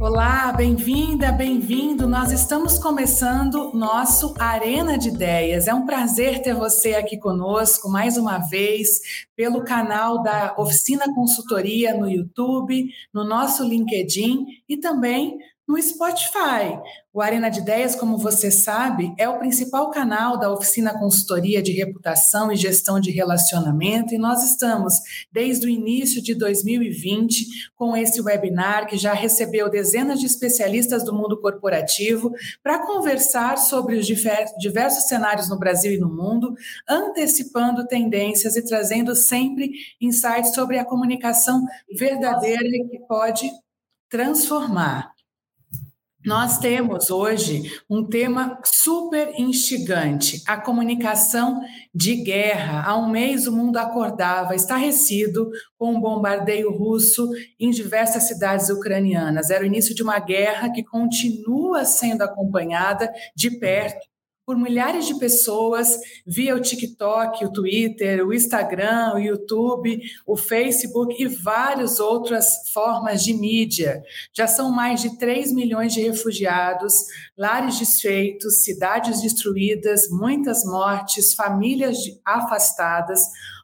Olá, bem-vinda, bem-vindo. Nós estamos começando nosso Arena de Ideias. É um prazer ter você aqui conosco mais uma vez pelo canal da Oficina Consultoria no YouTube, no nosso LinkedIn e também no Spotify. O Arena de Ideias, como você sabe, é o principal canal da oficina consultoria de reputação e gestão de relacionamento, e nós estamos desde o início de 2020 com esse webinar que já recebeu dezenas de especialistas do mundo corporativo para conversar sobre os diversos cenários no Brasil e no mundo, antecipando tendências e trazendo sempre insights sobre a comunicação verdadeira que pode transformar. Nós temos hoje um tema super instigante, a comunicação de guerra. Há um mês o mundo acordava estarrecido com um bombardeio russo em diversas cidades ucranianas. Era o início de uma guerra que continua sendo acompanhada de perto por milhares de pessoas via o TikTok, o Twitter, o Instagram, o YouTube, o Facebook e várias outras formas de mídia. Já são mais de 3 milhões de refugiados, lares desfeitos, cidades destruídas, muitas mortes, famílias afastadas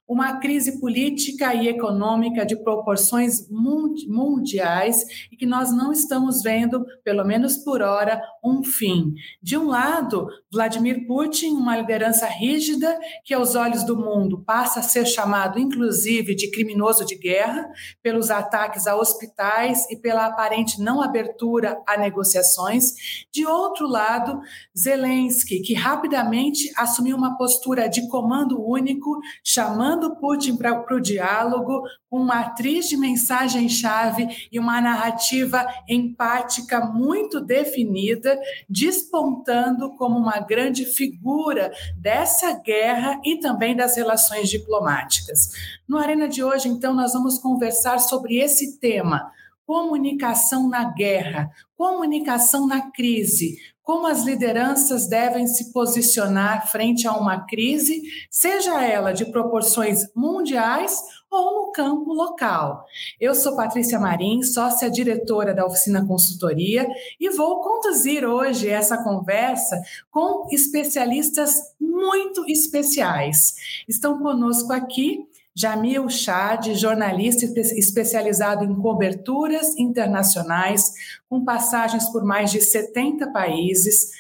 uma crise política e econômica de proporções mundiais e que nós não estamos vendo, pelo menos por hora, um fim. De um lado, Vladimir Putin, uma liderança rígida que, aos olhos do mundo, passa a ser chamado, inclusive, de criminoso de guerra, pelos ataques a hospitais e pela aparente não abertura a negociações. De outro lado, Zelensky, que rapidamente assumiu uma postura de comando único, chamando Putin para o diálogo, com uma atriz de mensagem-chave e uma narrativa empática muito definida, despontando como uma grande figura dessa guerra e também das relações diplomáticas. No Arena de hoje, então, nós vamos conversar sobre esse tema. Comunicação na guerra, comunicação na crise, como as lideranças devem se posicionar frente a uma crise, seja ela de proporções mundiais ou no campo local. Eu sou Patrícia Marim, sócia diretora da Oficina Consultoria, e vou conduzir hoje essa conversa com especialistas muito especiais. Estão conosco aqui Jamil Chad, jornalista especializado em coberturas internacionais, com passagens por mais de 70 países.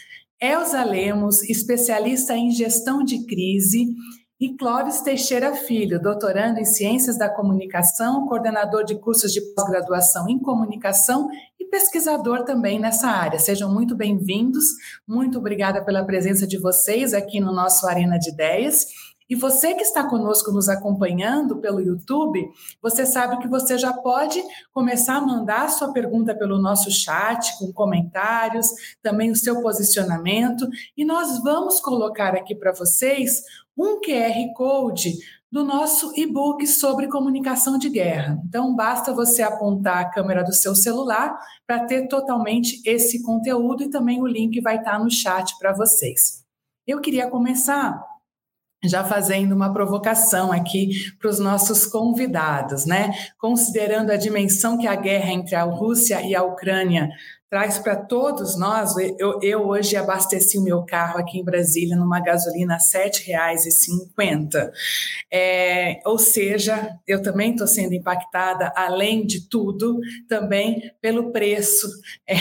Elza Lemos, especialista em gestão de crise. E Clóvis Teixeira Filho, doutorando em Ciências da Comunicação, coordenador de cursos de pós-graduação em comunicação e pesquisador também nessa área. Sejam muito bem-vindos. Muito obrigada pela presença de vocês aqui no nosso Arena de Ideias. E você que está conosco nos acompanhando pelo YouTube, você sabe que você já pode começar a mandar sua pergunta pelo nosso chat, com comentários, também o seu posicionamento, e nós vamos colocar aqui para vocês um QR Code do nosso e-book sobre comunicação de guerra. Então, basta você apontar a câmera do seu celular para ter totalmente esse conteúdo e também o link vai estar no chat para vocês. Eu queria começar já fazendo uma provocação aqui para os nossos convidados, né? Considerando a dimensão que a guerra entre a Rússia e a Ucrânia traz para todos nós. Eu, eu, hoje abasteci o meu carro aqui em Brasília numa gasolina R$ 7,50. É, ou seja, eu também estou sendo impactada, além de tudo, também pelo preço é,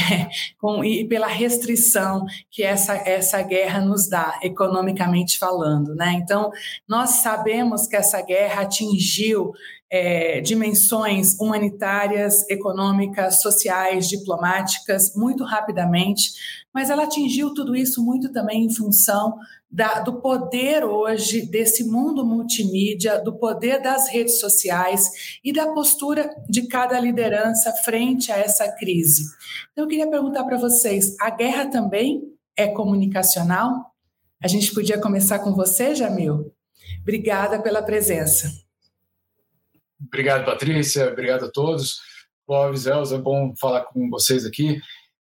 com, e pela restrição que essa, essa guerra nos dá, economicamente falando. Né? Então, nós sabemos que essa guerra atingiu é, dimensões humanitárias, econômicas, sociais, diplomáticas, muito rapidamente, mas ela atingiu tudo isso muito também em função da, do poder hoje desse mundo multimídia, do poder das redes sociais e da postura de cada liderança frente a essa crise. Então, eu queria perguntar para vocês: a guerra também é comunicacional? A gente podia começar com você, Jamil? Obrigada pela presença. Obrigado, Patrícia. Obrigado a todos. Clóvis, Elza, é bom falar com vocês aqui.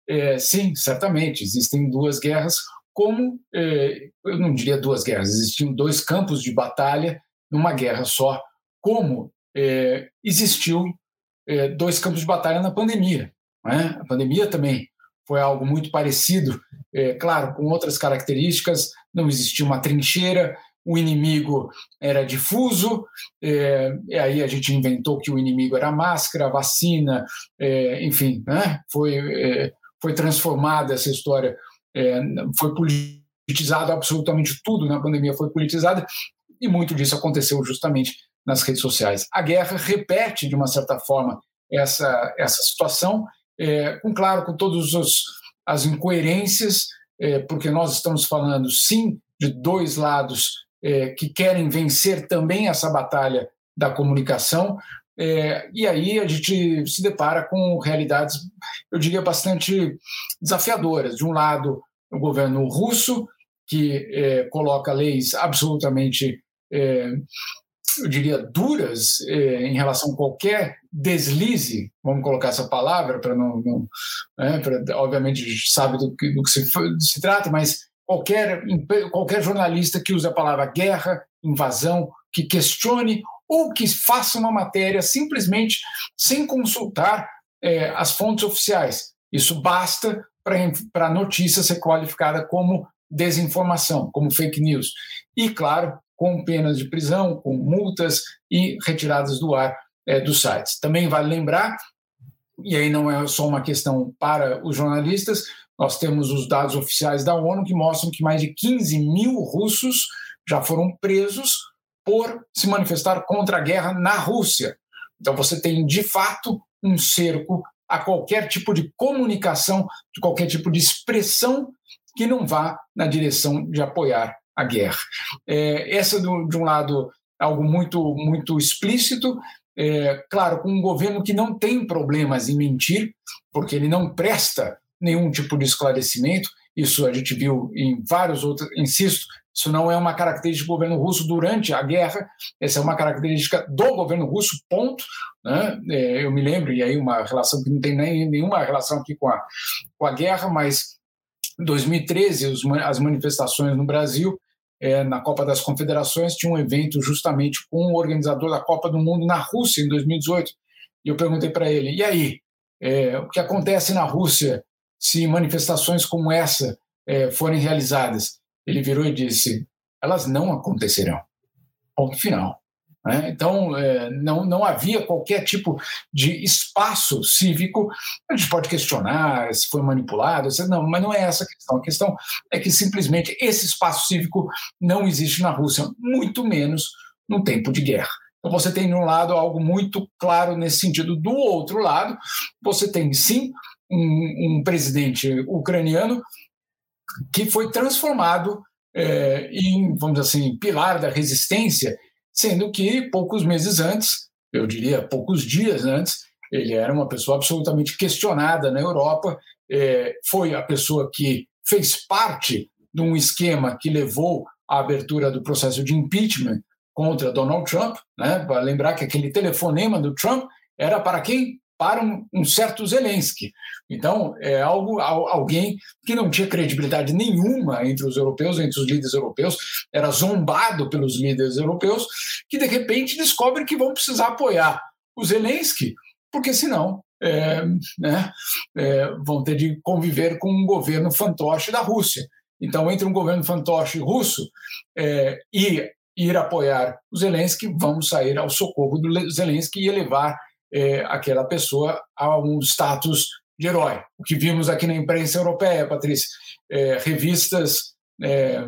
É, sim, certamente, existem duas guerras, como, é, eu não diria duas guerras, existiam dois campos de batalha numa guerra só, como é, existiu é, dois campos de batalha na pandemia. Né? A pandemia também foi algo muito parecido, é, claro, com outras características. Não existia uma trincheira, o inimigo era difuso, é, e aí a gente inventou que o inimigo era a máscara, a vacina, é, enfim, né? foi, é, foi transformada essa história, foi politizado absolutamente tudo na pandemia foi politizada, e muito disso aconteceu justamente nas redes sociais. A guerra repete, de uma certa forma, essa, essa situação, com claro, com todas as incoerências, porque nós estamos falando, sim, de dois lados é, que querem vencer também essa batalha da comunicação, é, e aí a gente se depara com realidades, eu diria, bastante desafiadoras. De um lado, o governo russo, que é, coloca leis absolutamente é, eu diria, duras eh, em relação a qualquer deslize, vamos colocar essa palavra, para não. não né, pra, obviamente, a gente sabe do que, do que se, se, trata, mas qualquer, qualquer jornalista que use a palavra guerra, invasão, que questione ou que faça uma matéria simplesmente sem consultar eh, as fontes oficiais. Isso basta para a notícia ser qualificada como desinformação, como fake news. E, claro, com penas de prisão, com multas e retiradas do ar é, dos sites. Também vale lembrar, e aí não é só uma questão para os jornalistas, nós temos os dados oficiais da ONU que mostram que mais de 15 mil russos já foram presos por se manifestar contra a guerra na Rússia. Então você tem, de fato, um cerco a qualquer tipo de comunicação, de qualquer tipo de expressão que não vá na direção de apoiar a guerra. É, essa, do, de um lado, algo muito, muito explícito, é, claro, com um governo que não tem problemas em mentir, porque ele não presta nenhum tipo de esclarecimento. Isso a gente viu em vários outros, insisto, isso não é uma característica do governo russo durante a guerra, essa é uma característica do governo russo, ponto. Né? É, eu me lembro, e aí uma relação que não tem nem, nenhuma relação aqui com a, com a guerra, mas em 2013, os, as manifestações no Brasil, é, na Copa das Confederações, tinha um evento justamente com o organizador da Copa do Mundo na Rússia, em 2018. E eu perguntei para ele: e aí? É, o que acontece na Rússia se manifestações como essa é, forem realizadas? Ele virou e disse: elas não acontecerão. Ponto final. Né? Então, é, não, não havia qualquer tipo de espaço cívico. A gente pode questionar se foi manipulado, se, não, mas não é essa a questão. A questão é que simplesmente esse espaço cívico não existe na Rússia, muito menos no tempo de guerra. Então, você tem, de um lado, algo muito claro nesse sentido. Do outro lado, você tem, sim, um, um presidente ucraniano que foi transformado é, em, vamos dizer assim, pilar da resistência sendo que poucos meses antes, eu diria poucos dias antes, ele era uma pessoa absolutamente questionada na Europa, é, foi a pessoa que fez parte de um esquema que levou à abertura do processo de impeachment contra Donald Trump, né? Para lembrar que aquele telefonema do Trump era para quem? Para um, um, certo Zelensky. Então, é algo, alguém que não tinha credibilidade nenhuma entre os europeus, entre os líderes europeus, era zombado pelos líderes europeus, que de repente descobrem que vão precisar apoiar o Zelensky, porque senão é, né, é, vão ter de conviver com um governo fantoche da Rússia. Então, entre um governo fantoche russo é, e ir apoiar o Zelensky, vamos sair ao socorro do Zelensky e elevar é, aquela pessoa a um status de herói. O que vimos aqui na imprensa europeia, Patrícia, é, revistas, é,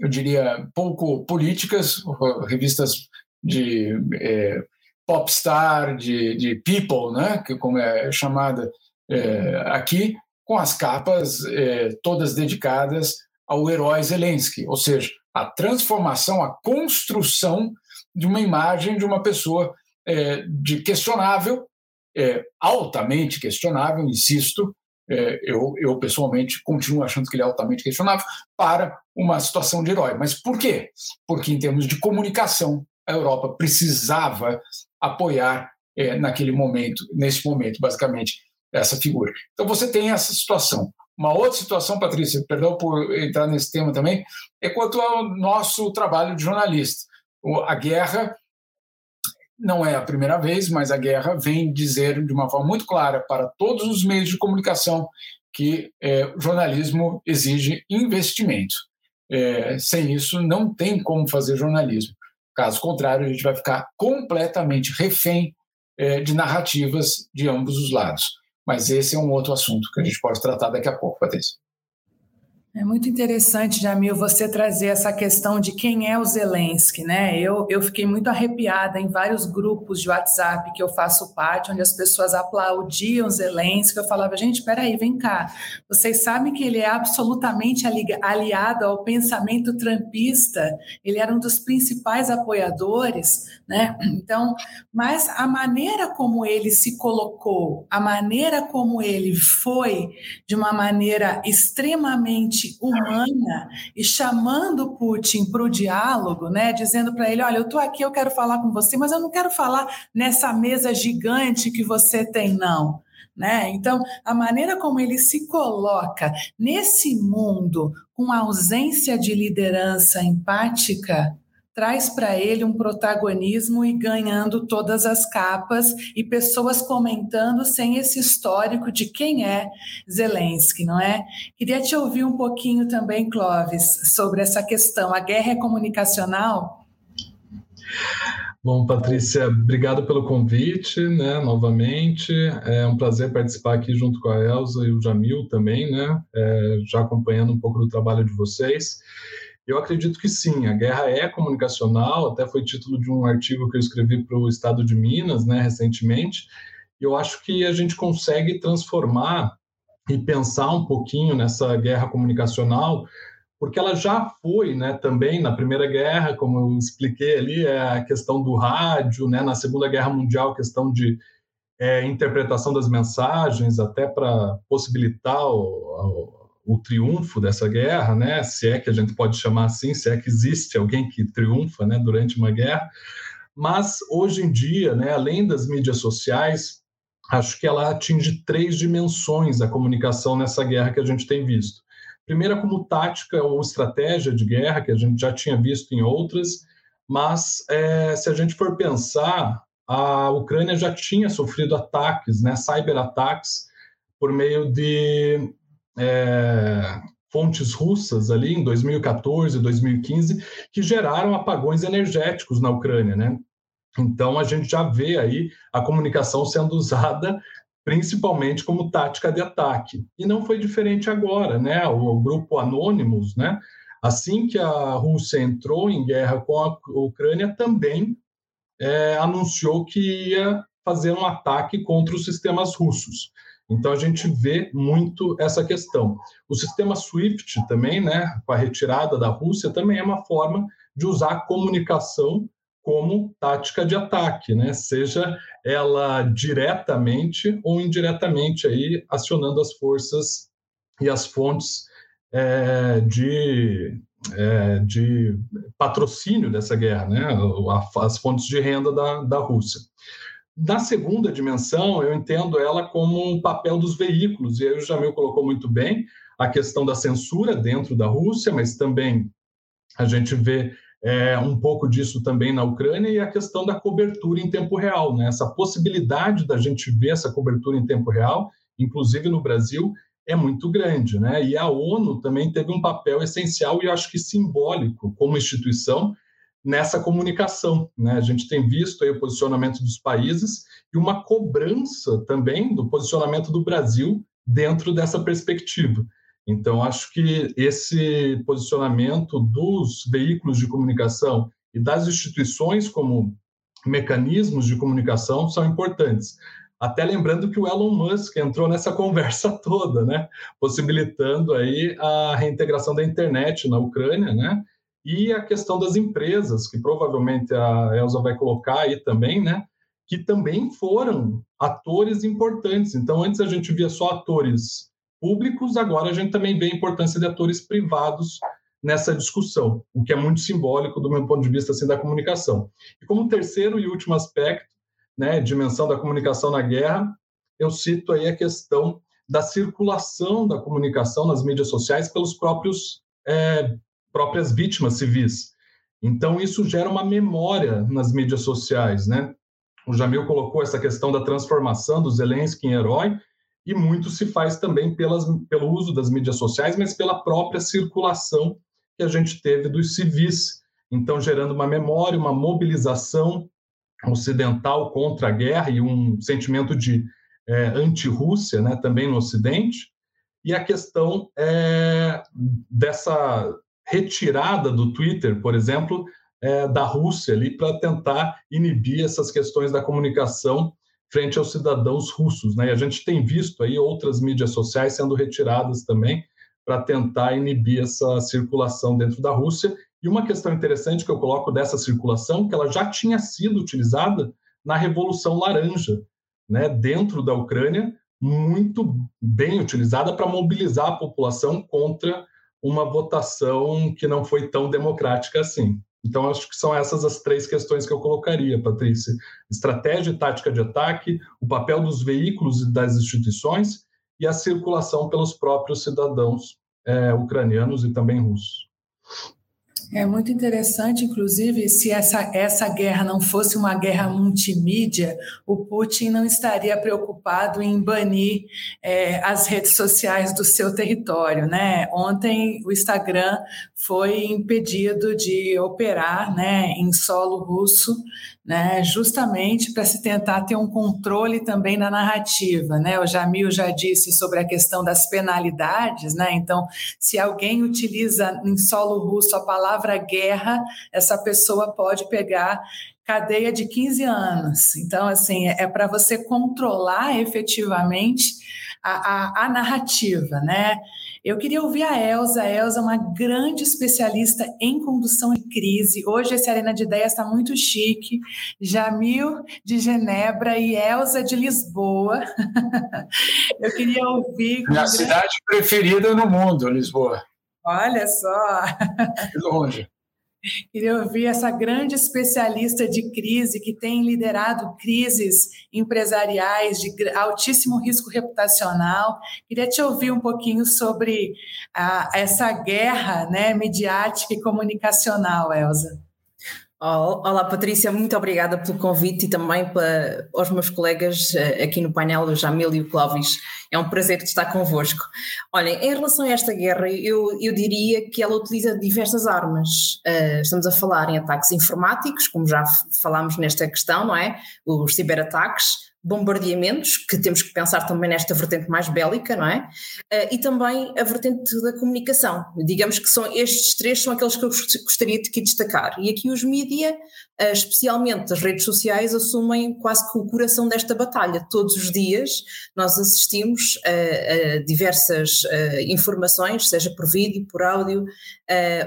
eu diria, pouco políticas, revistas de é, popstar, de, de people, né, que como é chamada é, aqui, com as capas é, todas dedicadas ao herói Zelensky, ou seja, a transformação, a construção de uma imagem de uma pessoa é, de questionável, é, altamente questionável, insisto, é, eu, eu, pessoalmente continuo achando que ele é altamente questionável, para uma situação de herói. Mas por quê? Porque, em termos de comunicação, a Europa precisava apoiar é, naquele momento, nesse momento, basicamente, essa figura. Então você tem essa situação. Uma outra situação, Patrícia, perdão por entrar nesse tema também, é quanto ao nosso trabalho de jornalista. A guerra não é a primeira vez, mas a guerra vem dizer de uma forma muito clara para todos os meios de comunicação que é, o jornalismo exige investimento. É, sem isso, não tem como fazer jornalismo. Caso contrário, a gente vai ficar completamente refém é, de narrativas de ambos os lados. Mas esse é um outro assunto que a gente pode tratar daqui a pouco, Patrícia. É muito interessante, Jamil, você trazer essa questão de quem é o Zelensky, né? Eu, eu fiquei muito arrepiada em vários grupos de WhatsApp que eu faço parte, onde as pessoas aplaudiam Zelensky. Eu falava, gente, peraí, vem cá. Vocês sabem que ele é absolutamente aliado ao pensamento trampista, ele era um dos principais apoiadores, né? Então, mas a maneira como ele se colocou, a maneira como ele foi, de uma maneira extremamente humana e chamando Putin para o diálogo, né, dizendo para ele: olha, eu estou aqui, eu quero falar com você, mas eu não quero falar nessa mesa gigante que você tem, não. Né? Então, a maneira como ele se coloca nesse mundo com ausência de liderança empática traz para ele um protagonismo e ganhando todas as capas e pessoas comentando sem esse histórico de quem é Zelensky, não é? Queria te ouvir um pouquinho também, Clóvis, sobre essa questão. A guerra é comunicacional? Bom, Patrícia, obrigado pelo convite, né, novamente. É um prazer participar aqui junto com a Elza e o Jamil também, né, é, já acompanhando um pouco do trabalho de vocês. Eu acredito que sim, a guerra é comunicacional, até foi título de um artigo que eu escrevi para o Estado de Minas, né, recentemente. Eu acho que a gente consegue transformar e pensar um pouquinho nessa guerra comunicacional, porque ela já foi, né, também na Primeira Guerra, como eu expliquei ali, é a questão do rádio, né, na Segunda Guerra Mundial, a questão de é, interpretação das mensagens, até para possibilitar o, o triunfo dessa guerra, né? Se é que a gente pode chamar assim, se é que existe alguém que triunfa, né, durante uma guerra. Mas hoje em dia, né, além das mídias sociais, acho que ela atinge três dimensões a comunicação nessa guerra que a gente tem visto. Primeira, como tática ou estratégia de guerra, que a gente já tinha visto em outras, mas é, se a gente for pensar, a Ucrânia já tinha sofrido ataques, né, cyberataques, por meio de é, fontes russas ali em 2014, 2015, que geraram apagões energéticos na Ucrânia, né? Então a gente já vê aí a comunicação sendo usada principalmente como tática de ataque. E não foi diferente agora, né? O, o grupo Anonymous, né? Assim que a Rússia entrou em guerra com a Ucrânia, também é, anunciou que ia fazer um ataque contra os sistemas russos. Então a gente vê muito essa questão. O sistema SWIFT também, né, com a retirada da Rússia, também é uma forma de usar a comunicação como tática de ataque, né? Seja ela diretamente ou indiretamente aí acionando as forças e as fontes é, de, é, de patrocínio dessa guerra, né? As fontes de renda da, da Rússia. Na segunda dimensão, eu entendo ela como um papel dos veículos, e aí o Jamil colocou muito bem a questão da censura dentro da Rússia, mas também a gente vê é, um pouco disso também na Ucrânia e a questão da cobertura em tempo real, né? essa possibilidade da gente ver essa cobertura em tempo real, inclusive no Brasil, é muito grande. Né? E a ONU também teve um papel essencial e acho que simbólico como instituição nessa comunicação. Né? A gente tem visto aí o posicionamento dos países e uma cobrança também do posicionamento do Brasil dentro dessa perspectiva. Então, acho que esse posicionamento dos veículos de comunicação e das instituições como mecanismos de comunicação são importantes. Até lembrando que o Elon Musk entrou nessa conversa toda, né? possibilitando aí a reintegração da internet na Ucrânia, né? E a questão das empresas, que provavelmente a Elza vai colocar aí também, né? Que também foram atores importantes. Então, antes a gente via só atores públicos, agora a gente também vê a importância de atores privados nessa discussão, o que é muito simbólico do meu ponto de vista assim, da comunicação. E como terceiro e último aspecto, né, dimensão da comunicação na guerra, eu cito aí a questão da circulação da comunicação nas mídias sociais pelos próprios é, próprias vítimas civis. Então, isso gera uma memória nas mídias sociais, né? O Jamil colocou essa questão da transformação do Zelensky em herói, e muito se faz também pelas, pelo uso das mídias sociais, mas pela própria circulação que a gente teve dos civis. Então, gerando uma memória, uma mobilização ocidental contra a guerra e um sentimento de é, anti-Rússia né, também no Ocidente. E a questão é, dessa retirada do Twitter, por exemplo, é, da Rússia ali para tentar inibir essas questões da comunicação frente aos cidadãos russos. Né? E a gente tem visto aí outras mídias sociais sendo retiradas também para tentar inibir essa circulação dentro da Rússia. E uma questão interessante que eu coloco dessa circulação, que ela já tinha sido utilizada na Revolução Laranja, né, dentro da Ucrânia, muito bem utilizada para mobilizar a população contra uma votação que não foi tão democrática assim. Então, acho que são essas as três questões que eu colocaria, Patrícia: estratégia e tática de ataque, o papel dos veículos e das instituições e a circulação pelos próprios cidadãos é, ucranianos e também russos. É muito interessante, inclusive, se essa, essa guerra não fosse uma guerra multimídia, o Putin não estaria preocupado em banir é, as redes sociais do seu território. Né? Ontem, o Instagram foi impedido de operar né, em solo russo né, justamente para se tentar ter um controle também da narrativa, né? O Jamil já disse sobre a questão das penalidades, né? Então, se alguém utiliza em solo russo a palavra guerra, essa pessoa pode pegar cadeia de 15 anos. Então, assim, é, é para você controlar efetivamente a, a, a narrativa, né? Eu queria ouvir a Elsa. A Elsa é uma grande especialista em condução de crise. Hoje esse Arena de Ideias está muito chique. Jamil de Genebra e Elsa de Lisboa. Eu queria ouvir. Minha grande... cidade preferida no mundo, Lisboa. Olha só. De longe. Queria ouvir essa grande especialista de crise que tem liderado crises empresariais de altíssimo risco reputacional. Queria te ouvir um pouquinho sobre a, essa guerra né, mediática e comunicacional, Elza. Olá, Patrícia, muito obrigada pelo convite e também para os meus colegas eh, aqui no painel, o Jamil e o Clóvis. É um prazer estar convosco. Olhem, em relação a esta guerra, eu, eu diria que ela utiliza diversas armas. Uh, estamos a falar em ataques informáticos, como já falámos nesta questão, não é? Os ciberataques, bombardeamentos, que temos que pensar também nesta vertente mais bélica, não é? Uh, e também a vertente da comunicação. Digamos que são estes três são aqueles que eu gostaria de destacar. E aqui os mídia, uh, especialmente as redes sociais, assumem quase que o coração desta batalha. Todos os dias nós assistimos a, diversas uh, informações, seja por vídeo, por áudio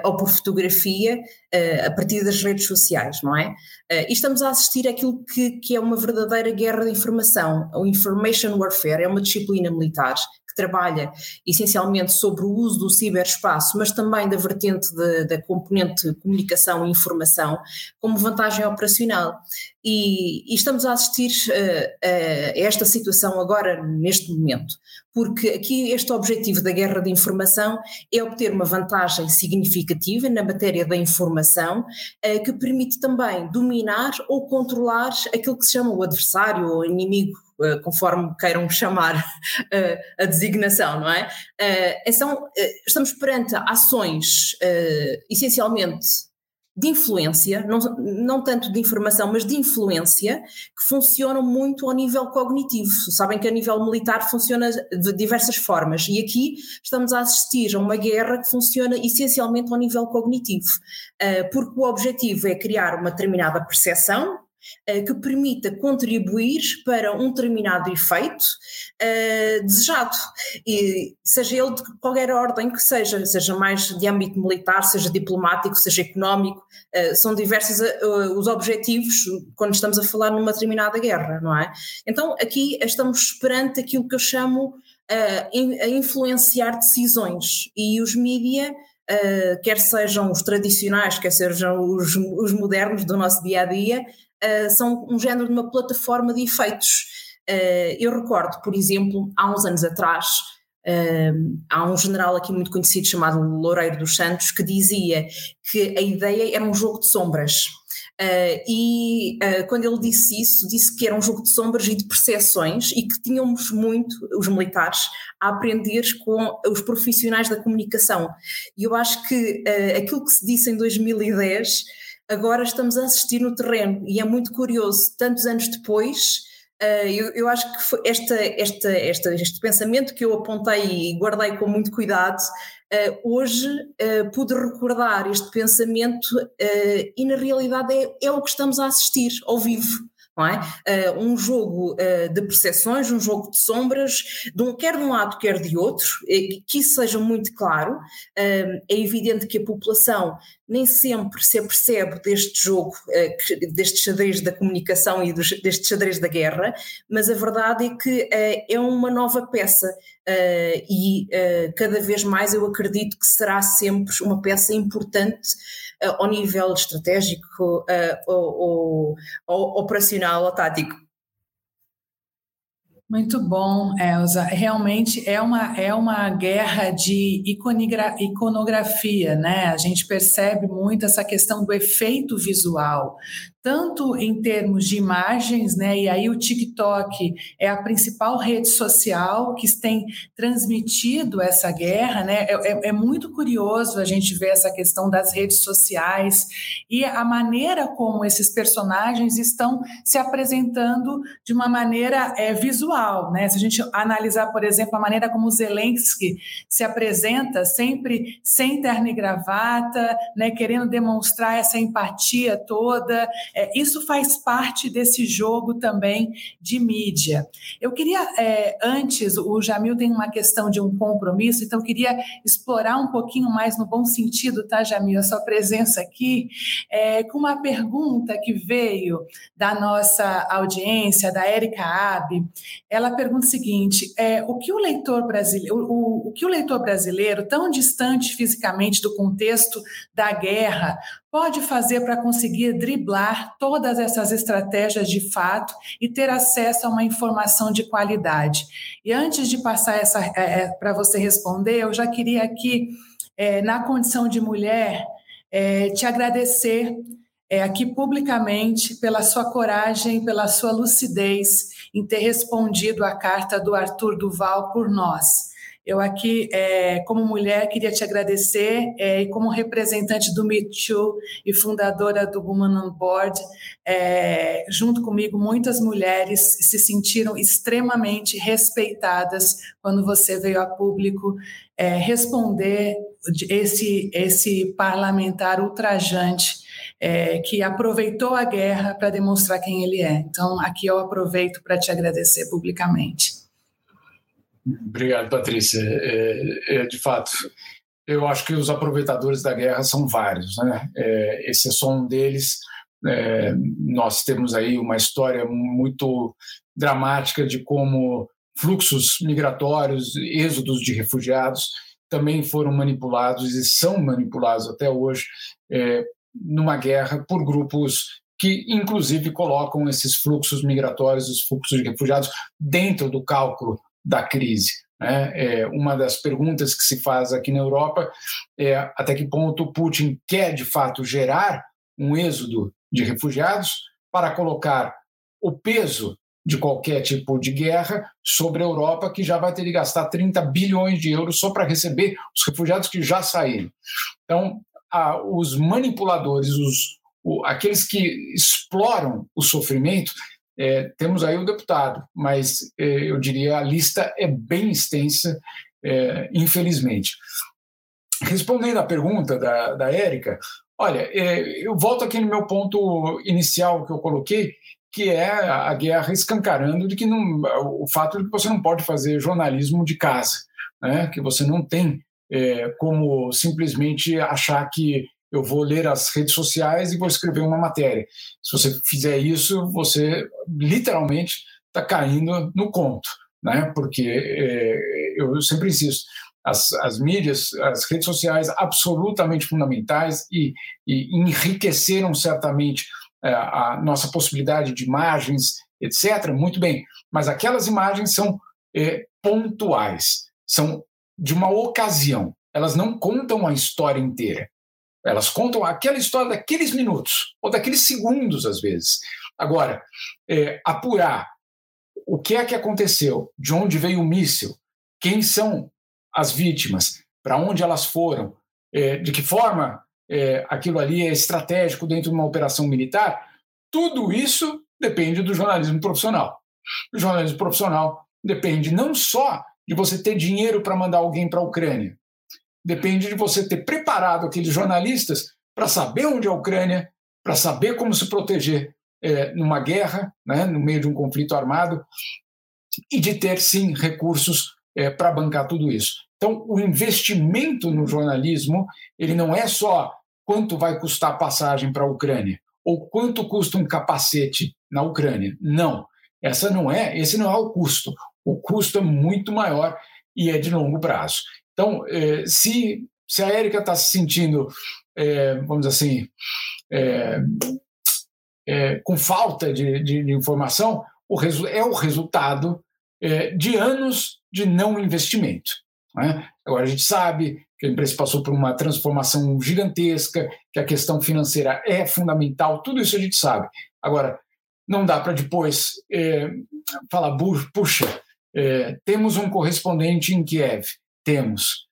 ou por fotografia, a partir das redes sociais, não é? e estamos a assistir àquilo que, que é uma verdadeira guerra de informação informação. O Information Warfare é uma disciplina militar que trabalha essencialmente sobre o uso do ciberespaço, mas também da vertente de, da componente comunicação e informação como vantagem operacional. E, e estamos a assistir uh, a esta situação agora, neste momento, porque aqui este objetivo da guerra de informação é obter uma vantagem significativa na matéria da informação, uh, que permite também dominar ou controlar aquilo que se chama o adversário ou inimigo Uh, conforme queiram chamar uh, a designação, não é? Então, estamos perante ações essencialmente de influência, não, não tanto de informação, mas de influência, que funcionam muito ao nível cognitivo. Sabem que a nível militar funciona de diversas formas, e aqui estamos a assistir a uma guerra que funciona essencialmente ao nível cognitivo, porque o objetivo é criar uma determinada percepção, que permita contribuir para um determinado efeito uh, desejado, e seja ele de qualquer ordem que seja, seja mais de âmbito militar, seja diplomático, seja económico, uh, são diversos uh, os objetivos quando estamos a falar numa determinada guerra, não é? Então aqui estamos perante aquilo que eu chamo a influenciar decisões e os mídia quer sejam os tradicionais, quer sejam os, os modernos do nosso dia a dia, uh, são um género de uma plataforma de efeitos. Uh, eu recordo, por exemplo, há uns anos atrás, Uh, há um general aqui muito conhecido chamado Loureiro dos Santos que dizia que a ideia era um jogo de sombras. Uh, e uh, quando ele disse isso, disse que era um jogo de sombras e de percepções e que tínhamos muito, os militares, a aprender com os profissionais da comunicação. E eu acho que uh, aquilo que se disse em 2010, agora estamos a assistir no terreno e é muito curioso, tantos anos depois Uh, eu, eu, acho que esta, esta, esta, este pensamento que eu apontei e guardei com muito cuidado, uh, hoje uh, pude recordar este pensamento e na realidade é, é o que estamos a assistir ao vivo é? Uh, um jogo uh, de percepções, um jogo de sombras, de um, quer de um lado, quer de outro, que isso seja muito claro. Uh, é evidente que a população nem sempre se apercebe deste jogo, deste xadrez da comunicação e dos, deste xadrez da guerra, mas a verdade é que é uma nova peça e cada vez mais eu acredito que será sempre uma peça importante ao nível estratégico uh, ou, ou, operacional ou tático. Muito bom, Elza. Realmente é uma, é uma guerra de iconografia, né? A gente percebe muito essa questão do efeito visual tanto em termos de imagens, né? E aí o TikTok é a principal rede social que tem transmitido essa guerra, né? É, é, é, muito curioso a gente ver essa questão das redes sociais e a maneira como esses personagens estão se apresentando de uma maneira é, visual, né? Se a gente analisar, por exemplo, a maneira como Zelensky se apresenta, sempre sem terno e gravata, né? Querendo demonstrar essa empatia toda é, isso faz parte desse jogo também de mídia. Eu queria, é, antes, o Jamil tem uma questão de um compromisso, então queria explorar um pouquinho mais no bom sentido, tá, Jamil, a sua presença aqui, é, com uma pergunta que veio da nossa audiência, da Érica Abe. Ela pergunta o seguinte: é, o que o leitor brasileiro, o, o que o leitor brasileiro, tão distante fisicamente do contexto da guerra, pode fazer para conseguir driblar todas essas estratégias de fato e ter acesso a uma informação de qualidade? E antes de passar essa é, é para você responder, eu já queria aqui, é, na condição de mulher, é, te agradecer é, aqui publicamente pela sua coragem, pela sua lucidez em ter respondido à carta do Arthur Duval por nós. Eu aqui, é, como mulher, queria te agradecer é, e como representante do Me Too e fundadora do Woman on Board, é, junto comigo, muitas mulheres se sentiram extremamente respeitadas quando você veio a público é, responder esse, esse parlamentar ultrajante é, que aproveitou a guerra para demonstrar quem ele é. Então, aqui eu aproveito para te agradecer publicamente. Obrigado, Patrícia. É, é, de fato, eu acho que os aproveitadores da guerra são vários. Né? É, esse é só um deles. É, nós temos aí uma história muito dramática de como fluxos migratórios, êxodos de refugiados também foram manipulados e são manipulados até hoje é, numa guerra por grupos que, inclusive, colocam esses fluxos migratórios, os fluxos de refugiados, dentro do cálculo da crise. Né? É, uma das perguntas que se faz aqui na Europa é até que ponto Putin quer, de fato, gerar um êxodo de refugiados para colocar o peso de qualquer tipo de guerra sobre a Europa, que já vai ter de gastar 30 bilhões de euros só para receber os refugiados que já saíram. Então, a, os manipuladores, os, o, aqueles que exploram o sofrimento, é, temos aí o deputado, mas é, eu diria a lista é bem extensa, é, infelizmente. Respondendo à pergunta da, da Érica, olha, é, eu volto aqui no meu ponto inicial que eu coloquei, que é a guerra escancarando de que não, o fato de que você não pode fazer jornalismo de casa, né? que você não tem é, como simplesmente achar que eu vou ler as redes sociais e vou escrever uma matéria. Se você fizer isso, você literalmente está caindo no conto, né? Porque é, eu sempre insisto, as, as mídias, as redes sociais absolutamente fundamentais e, e enriqueceram certamente é, a nossa possibilidade de imagens, etc. Muito bem, mas aquelas imagens são é, pontuais. são de uma ocasião. Elas não contam a história inteira. Elas contam aquela história daqueles minutos, ou daqueles segundos, às vezes. Agora, é, apurar o que é que aconteceu, de onde veio o míssil, quem são as vítimas, para onde elas foram, é, de que forma é, aquilo ali é estratégico dentro de uma operação militar, tudo isso depende do jornalismo profissional. O jornalismo profissional depende não só de você ter dinheiro para mandar alguém para a Ucrânia, depende de você ter preparado aqueles jornalistas para saber onde é a Ucrânia, para saber como se proteger é, numa guerra, né, no meio de um conflito armado, e de ter, sim, recursos é, para bancar tudo isso. Então, o investimento no jornalismo, ele não é só quanto vai custar a passagem para a Ucrânia, ou quanto custa um capacete na Ucrânia. Não, essa não é, esse não é o custo. O custo é muito maior e é de longo prazo. Então, é, se, se a Érica está se sentindo, é, vamos dizer assim, é, é, com falta de, de, de informação, o é o resultado é, de anos de não investimento. Né? Agora, a gente sabe que a empresa passou por uma transformação gigantesca, que a questão financeira é fundamental, tudo isso a gente sabe. Agora, não dá para depois é, falar, puxa, é, temos um correspondente em Kiev, temos.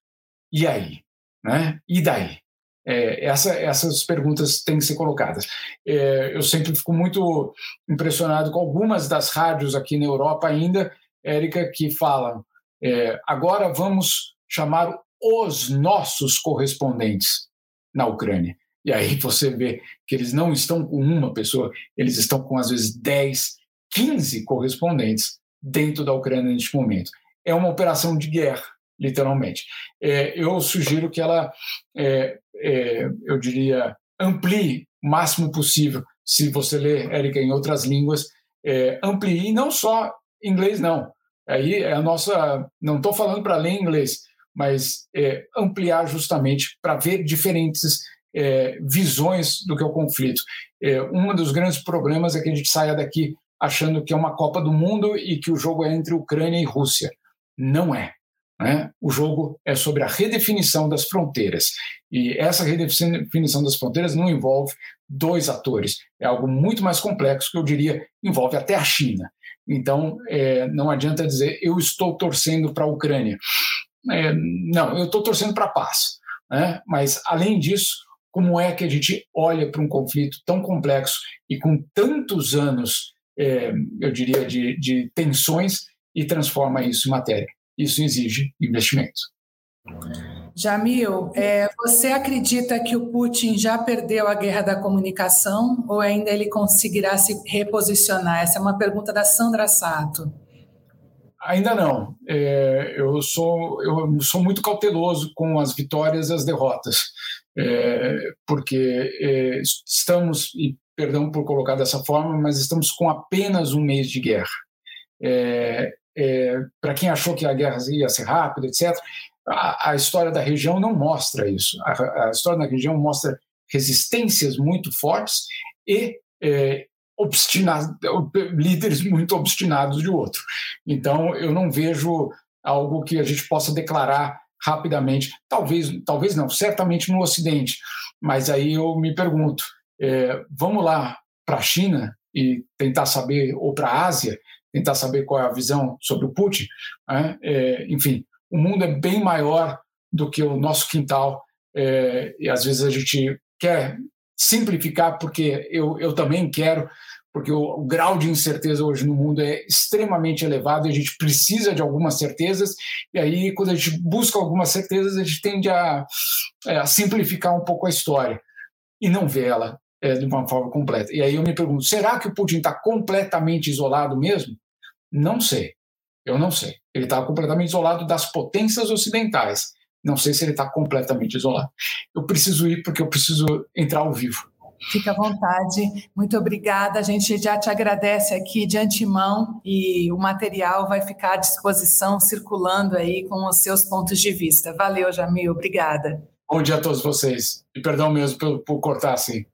E aí? Né? E daí? É, essa, essas perguntas têm que ser colocadas. É, eu sempre fico muito impressionado com algumas das rádios aqui na Europa ainda, Érica, que falam: é, agora vamos chamar os nossos correspondentes na Ucrânia. E aí você vê que eles não estão com uma pessoa, eles estão com às vezes 10, 15 correspondentes dentro da Ucrânia neste momento. É uma operação de guerra literalmente. É, eu sugiro que ela, é, é, eu diria, amplie o máximo possível, se você ler Érica em outras línguas, é, amplie, e não só inglês, não. Aí é a nossa, não estou falando para ler inglês, mas é, ampliar justamente para ver diferentes é, visões do que é o conflito. um dos grandes problemas é que a gente saia daqui achando que é uma Copa do Mundo e que o jogo é entre Ucrânia e Rússia. Não é. Né? O jogo é sobre a redefinição das fronteiras. E essa redefinição das fronteiras não envolve dois atores, é algo muito mais complexo que eu diria envolve até a China. Então, é, não adianta dizer eu estou torcendo para a Ucrânia. É, não, eu estou torcendo para a paz. Né? Mas, além disso, como é que a gente olha para um conflito tão complexo e com tantos anos, é, eu diria, de, de tensões e transforma isso em matéria? Isso exige investimento. Jamil, é, você acredita que o Putin já perdeu a guerra da comunicação ou ainda ele conseguirá se reposicionar? Essa é uma pergunta da Sandra Sato. Ainda não. É, eu, sou, eu sou muito cauteloso com as vitórias e as derrotas, é, porque é, estamos, e perdão por colocar dessa forma, mas estamos com apenas um mês de guerra. É, é, para quem achou que a guerra ia ser rápida, etc., a, a história da região não mostra isso. A, a, história da região mostra resistências muito fortes e é, líderes muito obstinados de outro. Então, eu não vejo algo que a gente possa declarar rapidamente. Talvez, talvez não, certamente no Ocidente. Mas aí eu me pergunto: é, vamos lá para a China e tentar saber, ou para a Ásia, tentar saber qual é a visão sobre o Putin. Né? É, enfim, o mundo é bem maior do que o nosso quintal é, e às vezes a gente quer simplificar porque eu, eu também quero, porque o, o, grau de incerteza hoje no mundo é extremamente elevado e a gente precisa de algumas certezas, e aí quando a gente busca algumas certezas, a gente tende a, é, a simplificar um pouco a história e não vê ela é, de uma forma completa. E aí eu me pergunto, será que o Putin está completamente isolado mesmo? Não sei. Eu não sei. Ele está completamente isolado das potências ocidentais. Não sei se ele está completamente isolado. Eu preciso ir porque eu preciso entrar ao vivo. Fique à vontade. Muito obrigada. A gente já te agradece aqui de antemão e o material vai ficar à disposição, circulando aí com os seus pontos de vista. Valeu, Jamil. Obrigada. Bom dia a todos vocês. E perdão mesmo por, por cortar assim.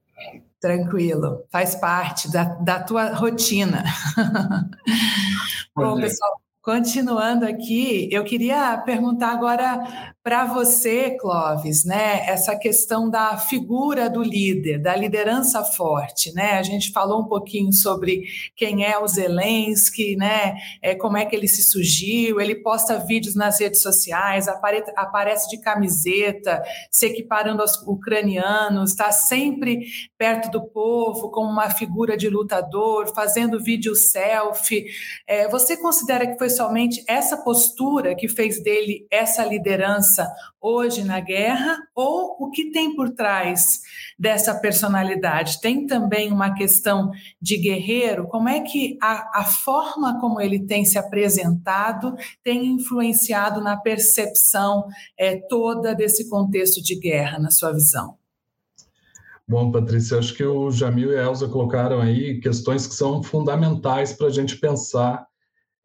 Tranquilo, faz parte da, da tua rotina. Bom, pessoal, Continuando aqui, eu queria perguntar agora para você, Clóvis, né, essa questão da figura do líder, da liderança forte, né? A gente falou um pouquinho sobre quem é o Zelensky, né? É, como é que ele se surgiu, ele posta vídeos nas redes sociais, apare, aparece de camiseta, se equiparando aos ucranianos, está sempre perto do povo, como uma figura de lutador, fazendo vídeo selfie. É, você considera que foi somente essa postura que fez dele essa liderança hoje na guerra, ou o que tem por trás dessa personalidade? Tem também uma questão de guerreiro? Como é que a, a forma como ele tem se apresentado tem influenciado na percepção é, toda desse contexto de guerra, na sua visão? Bom, Patrícia, acho que o Jamil e a Elza colocaram aí questões que são fundamentais para a gente pensar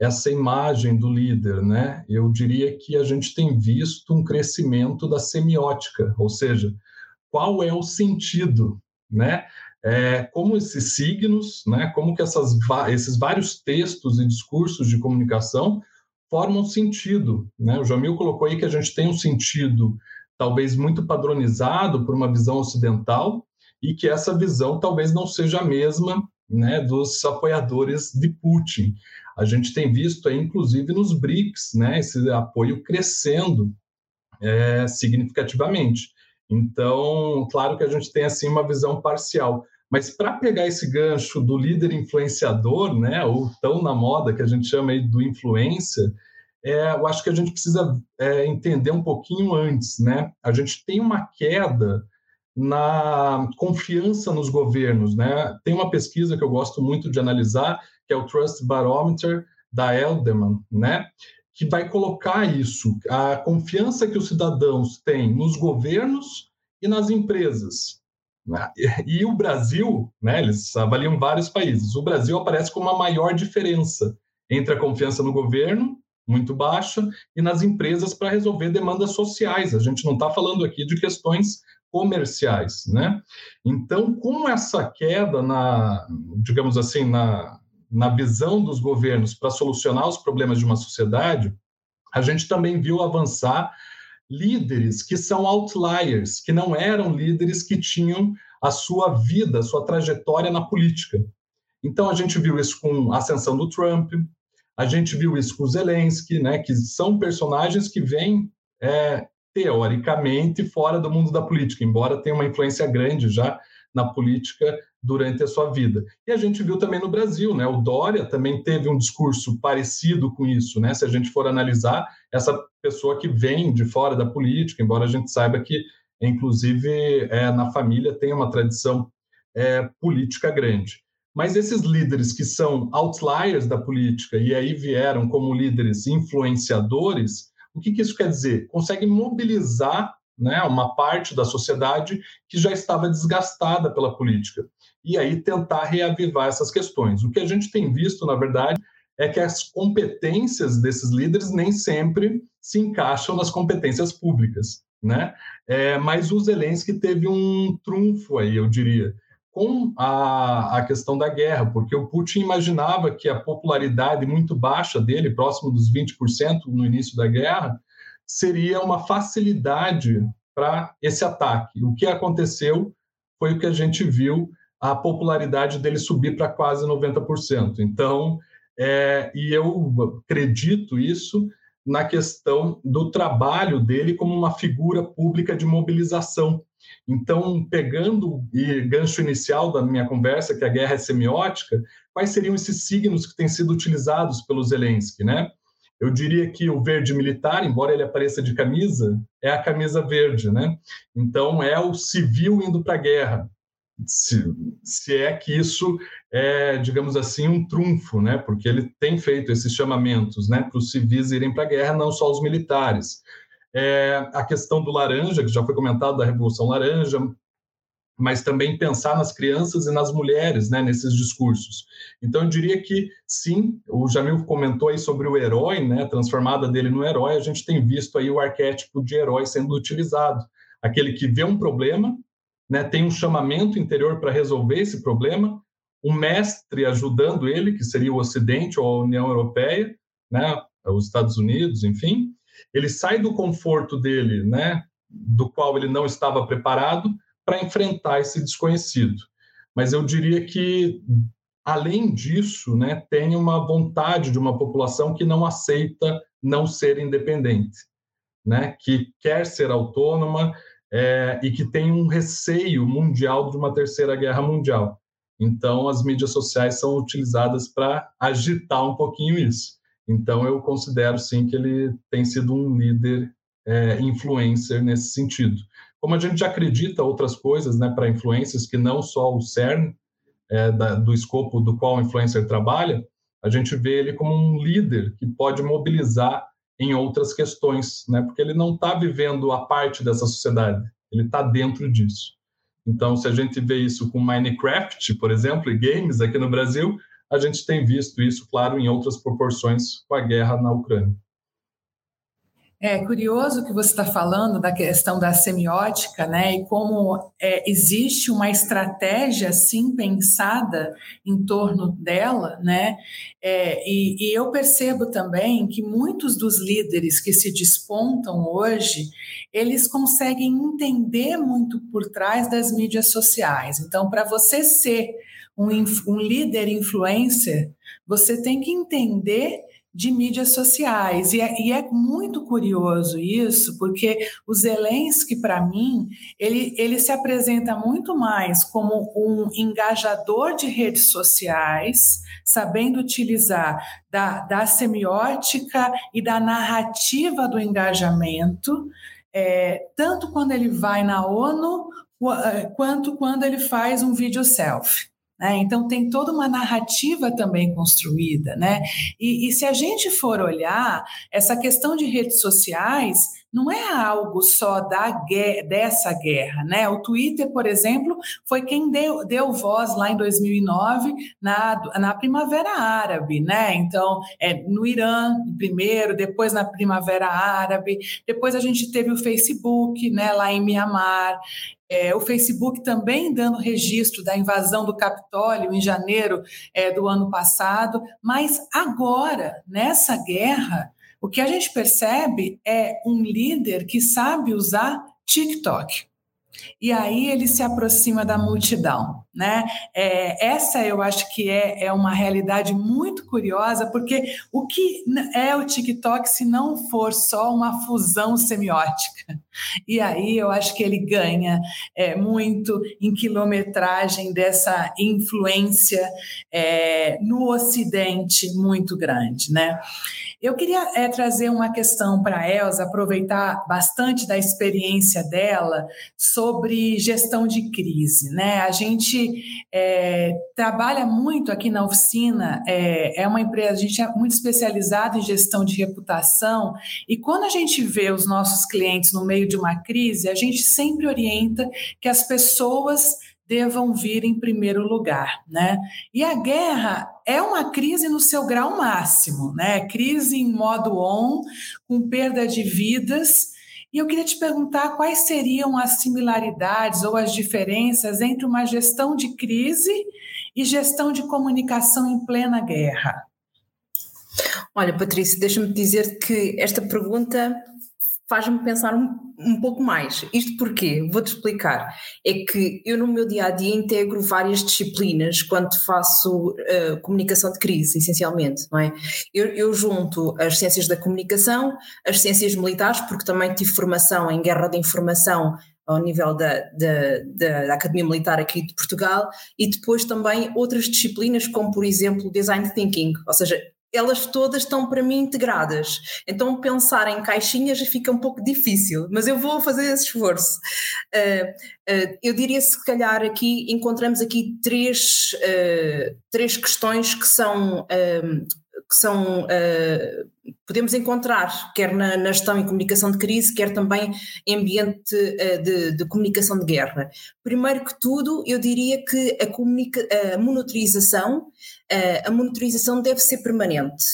essa imagem do líder, né? Eu diria que a gente tem visto um crescimento da semiótica, ou seja, qual é o sentido, né? É, como esses signos, né? Como que essas, esses vários textos e discursos de comunicação formam sentido, né? O Jamil colocou aí que a gente tem um sentido talvez muito padronizado por uma visão ocidental e que essa visão talvez não seja a mesma né, dos apoiadores de Putin. A gente tem visto, aí, inclusive, nos BRICS, né, esse apoio crescendo é, significativamente. Então, claro que a gente tem assim uma visão parcial, mas para pegar esse gancho do líder influenciador, né, ou tão na moda que a gente chama aí do influencer, é, eu acho que a gente precisa é, entender um pouquinho antes, né? A gente tem uma queda na confiança nos governos, né? Tem uma pesquisa que eu gosto muito de analisar, que é o Trust Barometer da Elderman, né? Que vai colocar isso, a confiança que os cidadãos têm nos governos e nas empresas. Né? E o Brasil, né? Eles avaliam vários países. O Brasil aparece com uma maior diferença entre a confiança no governo muito baixa e nas empresas para resolver demandas sociais. A gente não está falando aqui de questões comerciais, né? Então, com essa queda na, digamos assim, na, na visão dos governos para solucionar os problemas de uma sociedade, a gente também viu avançar líderes que são outliers, que não eram líderes que tinham a sua vida, a sua trajetória na política. Então a gente viu isso com a ascensão do Trump, a gente viu isso com Zelensky, né, que são personagens que vêm é, teoricamente fora do mundo da política, embora tenha uma influência grande já na política durante a sua vida. E a gente viu também no Brasil, né? O Dória também teve um discurso parecido com isso, né? Se a gente for analisar essa pessoa que vem de fora da política, embora a gente saiba que, inclusive, é, na família tem uma tradição é, política grande. Mas esses líderes que são outliers da política e aí vieram como líderes influenciadores, o que, que isso quer dizer? Consegue mobilizar né, uma parte da sociedade que já estava desgastada pela política e aí tentar reavivar essas questões. O que a gente tem visto, na verdade, é que as competências desses líderes nem sempre se encaixam nas competências públicas, né? É, mas o Zelensky teve um trunfo aí, eu diria, com a, a questão da guerra, porque o Putin imaginava que a popularidade muito baixa dele, próximo dos 20% no início da guerra, seria uma facilidade para esse ataque. O que aconteceu foi o que a gente viu, a popularidade dele subir para quase 90%. Então, é, e eu acredito isso na questão do trabalho dele como uma figura pública de mobilização. Então, pegando o gancho inicial da minha conversa, que a guerra é semiótica, quais seriam esses signos que têm sido utilizados pelo Zelensky, né? Eu diria que o verde militar, embora ele apareça de camisa, é a camisa verde, né? Então, é o civil indo para a guerra. Se, se, é que isso é, digamos assim, um trunfo, né? Porque ele tem feito esses chamamentos, né, para os civis irem para a guerra, não só os militares é, a questão do laranja, que já foi comentado da Revolução Laranja, mas também pensar nas crianças e nas mulheres, né, nesses discursos. Então, eu diria que sim, o Jamil comentou aí sobre o herói, né, transformada dele no herói, a gente tem visto aí o arquétipo de herói sendo utilizado. Aquele que vê um problema, né, tem um chamamento interior para resolver esse problema, um mestre ajudando ele, que seria o Ocidente ou a União Europeia, né, os Estados Unidos, enfim, ele sai do conforto dele, né, do qual ele não estava preparado para enfrentar esse desconhecido. Mas eu diria que além disso, né, tem uma vontade de uma população que não aceita não ser independente, né, que quer ser autônoma é, e que tem um receio mundial de uma terceira guerra mundial. Então, as mídias sociais são utilizadas para agitar um pouquinho isso. Então, eu considero sim que ele tem sido um líder é, influencer nesse sentido. Como a gente já acredita outras coisas né, para influências que não só o CERN, é, da, do escopo do qual o influencer trabalha, a gente vê ele como um líder que pode mobilizar em outras questões, né? porque ele não está vivendo a parte dessa sociedade, ele está dentro disso. Então, se a gente vê isso com Minecraft, por exemplo, e games aqui no Brasil, a gente tem visto isso, claro, em outras proporções com a guerra na Ucrânia. É curioso que você está falando da questão da semiótica, né? E como é, existe uma estratégia assim pensada em torno dela, né? É, e, e eu percebo também que muitos dos líderes que se despontam hoje, eles conseguem entender muito por trás das mídias sociais. Então, para você ser um, um líder influencer, você tem que entender de mídias sociais. E é, e é, muito curioso isso, porque o Zelensky, para mim, ele, ele se apresenta muito mais como um engajador de redes sociais, sabendo utilizar da, da semiótica e da narrativa do engajamento, é, tanto quando ele vai na ONU, quanto quando ele faz um vídeo selfie. Né? Então, tem toda uma narrativa também construída. Né? E, e se a gente for olhar, essa questão de redes sociais não é algo só da guerra, dessa guerra, né? O Twitter, por exemplo, foi quem deu, deu voz lá em 2009 na, na Primavera Árabe, né? Então, é, no Irã primeiro, depois na Primavera Árabe, depois a gente teve o Facebook, né? Lá em Mianmar, é, o Facebook também dando registro da invasão do Capitólio em janeiro é, do ano passado, mas agora, nessa guerra, o que a gente percebe é um líder que sabe usar TikTok. E aí ele se aproxima da multidão, né? É, essa eu acho que é, é uma realidade muito curiosa, porque o que é o TikTok se não for só uma fusão semiótica? E aí eu acho que ele ganha é, muito em quilometragem dessa influência é, no Ocidente muito grande, né? Eu queria é, trazer uma questão para a aproveitar bastante da experiência dela sobre gestão de crise. Né? A gente é, trabalha muito aqui na oficina, é, é uma empresa, a gente é muito especializado em gestão de reputação, e quando a gente vê os nossos clientes no meio de uma crise, a gente sempre orienta que as pessoas devam vir em primeiro lugar, né? E a guerra é uma crise no seu grau máximo, né? Crise em modo on, com perda de vidas. E eu queria te perguntar quais seriam as similaridades ou as diferenças entre uma gestão de crise e gestão de comunicação em plena guerra. Olha, Patrícia, deixa-me dizer que esta pergunta faz-me pensar um, um pouco mais. Isto porquê? Vou-te explicar. É que eu no meu dia a dia integro várias disciplinas quando faço uh, comunicação de crise, essencialmente, não é? Eu, eu, junto as ciências da comunicação, as ciências militares, porque também tive formação em guerra de informação ao nível da, da, da, Academia Militar aqui de Portugal e depois também outras disciplinas como por exemplo Design Thinking, ou seja, elas todas estão para mim integradas. Então pensar em caixinhas fica um pouco difícil, mas eu vou fazer esse esforço. Uh, uh, eu diria se calhar aqui encontramos aqui três, uh, três questões que são que são uh, podemos encontrar quer na, na, gestão e comunicação de crise, quer também em ambiente uh, de, de, comunicação de guerra. Primeiro que tudo, eu diria que a, a monitorização, a monitorização deve ser permanente.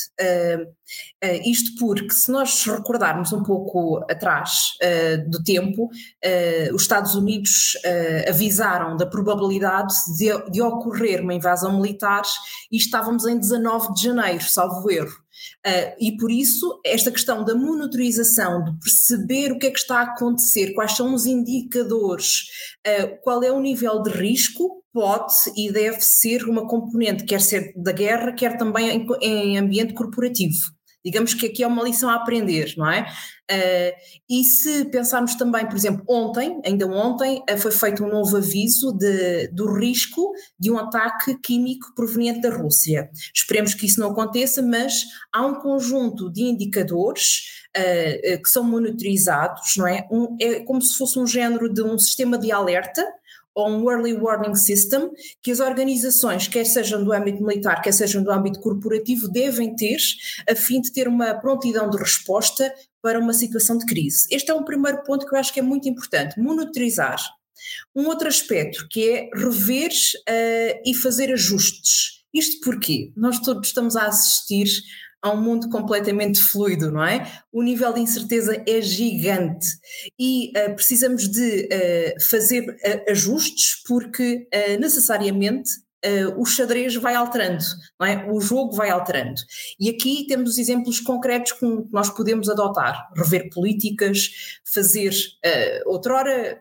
isto porque, se nós recordarmos um pouco atrás do tempo, os Estados Unidos avisaram da probabilidade de, de ocorrer uma invasão militar e estávamos em 19 de janeiro, salvo erro. Uh, e por isso, esta questão da monitorização, de perceber o que é que está a acontecer, quais são os indicadores, uh, qual é o nível de risco, pode e deve ser uma componente, quer ser da guerra, quer também em, em ambiente corporativo. Digamos que aqui é uma lição a aprender, não é? Uh, e se pensarmos também, por exemplo, ontem, ainda ontem, uh, foi feito um novo aviso de, do risco de um ataque químico proveniente da Rússia. Esperemos que isso não aconteça, mas há um conjunto de indicadores uh, que são monitorizados, não é? Um, é como se fosse um género de um sistema de alerta ou um Early Warning System que as organizações, quer sejam do âmbito militar, quer sejam do âmbito corporativo, devem ter a fim de ter uma prontidão de resposta para uma situação de crise. Este é um primeiro ponto que eu acho que é muito importante, monitorizar. Um outro aspecto que é rever uh, e fazer ajustes. Isto porque nós todos estamos a assistir a um mundo completamente fluido, não é? O nível de incerteza é gigante e uh, precisamos de uh, fazer uh, ajustes porque necessariamente o xadrez vai alterando, não é? o jogo vai alterando. E aqui temos exemplos concretos que nós podemos adotar, rever políticas, fazer. Outrora,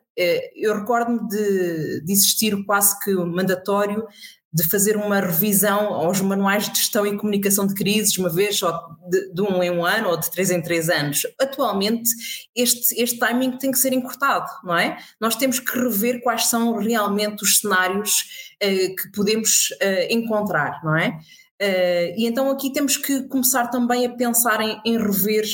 eu recordo-me de, de existir quase que mandatório de fazer uma revisão aos manuais de gestão e comunicação de crises, uma vez só de, de, um em um ano ou de três em três anos. Atualmente, este, este timing tem que ser encurtado, não é? Nós temos que rever quais são realmente os cenários uh, que podemos uh, encontrar, não é? Uh, e então aqui temos que começar também a pensar em, em rever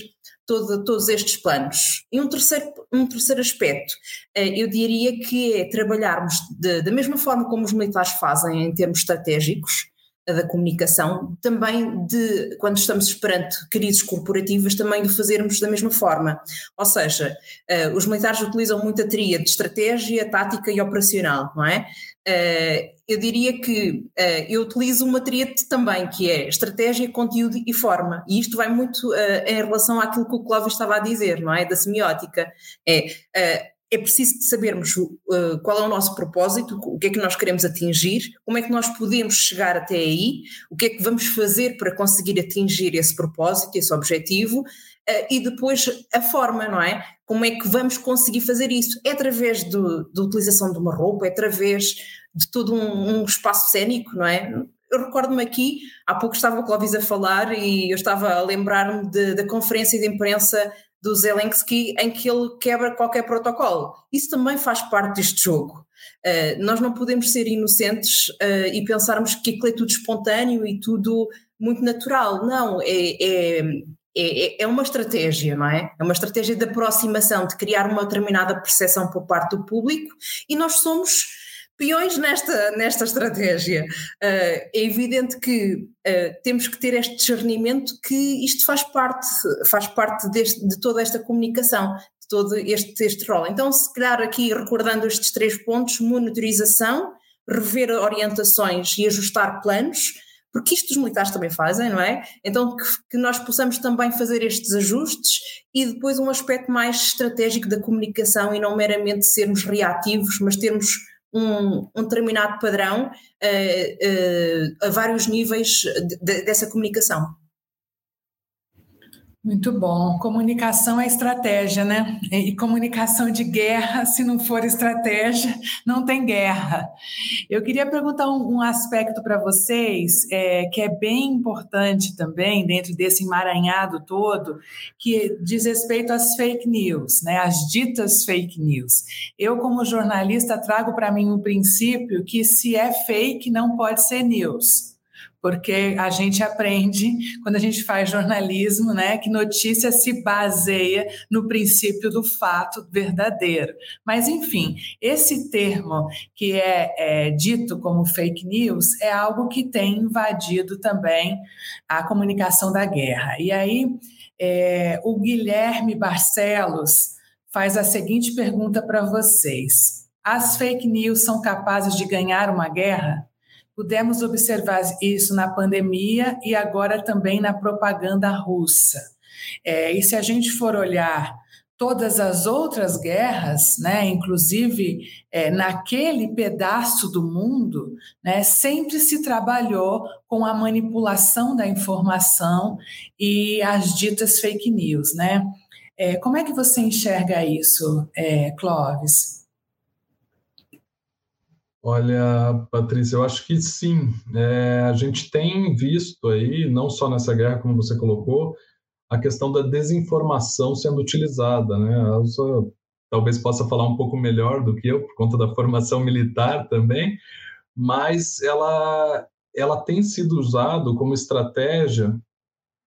todo, todos estes planos. E um terceiro, um terceiro aspecto, eh, eu diria que é trabalharmos de, da mesma forma como os militares fazem em termos estratégicos, da comunicação, também de, quando estamos perante crises corporativas, também de fazermos da mesma forma. Ou seja, uh, os militares utilizam muito a tria de estratégia, tática e operacional, não é? Uh, eu diria que uh, eu utilizo uma tríade também, que é estratégia, conteúdo e forma. E isto vai muito em relação àquilo que o Clóvis estava a dizer, não é? Da semiótica. É é preciso sabermos uh, qual é o nosso propósito, o que é que nós queremos atingir, como é que nós podemos chegar até aí, o que é que vamos fazer para conseguir atingir esse propósito, esse objetivo, uh, e depois a forma, não é? Como é que vamos conseguir fazer isso? É através da utilização de uma roupa, é através de todo um, um espaço cênico, não é? eu recordo-me aqui, há pouco estava o Clóvis a falar e eu estava a lembrar-me da conferência de imprensa do Zelensky em que ele quebra qualquer protocolo. Isso também faz parte deste jogo. Uh, nós não podemos ser inocentes uh, e pensarmos que aquilo é tudo espontâneo e tudo muito natural. Não, é, é, é, é, uma estratégia, não é? É uma estratégia de aproximação, de criar uma determinada percepção por parte do público e nós somos peões nesta, nesta estratégia. Uh, é evidente que uh, temos que ter este discernimento que isto faz parte, faz parte deste, de toda esta comunicação, de todo este, este rol. Então, se calhar aqui recordando estes três pontos, monitorização, rever orientações e ajustar planos, porque isto os militares também fazem, não é? Então que, que, nós possamos também fazer estes ajustes e depois um aspecto mais estratégico da comunicação e não meramente sermos reativos, mas termos um, um determinado padrão uh, uh, a vários níveis de, de, dessa comunicação. Muito bom. Comunicação é estratégia, né? E comunicação de guerra, se não for estratégia, não tem guerra. Eu queria perguntar um, aspecto para vocês, é, que é bem importante também, dentro desse emaranhado todo, que diz respeito às fake news, né? As ditas fake news. Eu, como jornalista, trago para mim um princípio que se é fake, não pode ser news porque a gente aprende quando a gente faz jornalismo, né, que notícia se baseia no princípio do fato verdadeiro. Mas enfim, esse termo que é, é dito como fake news é algo que tem invadido também a comunicação da guerra. E aí é, o Guilherme Barcelos faz a seguinte pergunta para vocês: as fake news são capazes de ganhar uma guerra? Pudemos observar isso na pandemia e agora também na propaganda russa. É, e se a gente for olhar todas as outras guerras, né, inclusive é, naquele pedaço do mundo, né, sempre se trabalhou com a manipulação da informação e as ditas fake news, né? É, como é que você enxerga isso, é, Clóvis? Olha, Patrícia, eu acho que sim. É, a gente tem visto aí, não só nessa guerra, como você colocou, a questão da desinformação sendo utilizada. Né? A Elsa talvez possa falar um pouco melhor do que eu, por conta da formação militar também, mas ela, ela tem sido usada como estratégia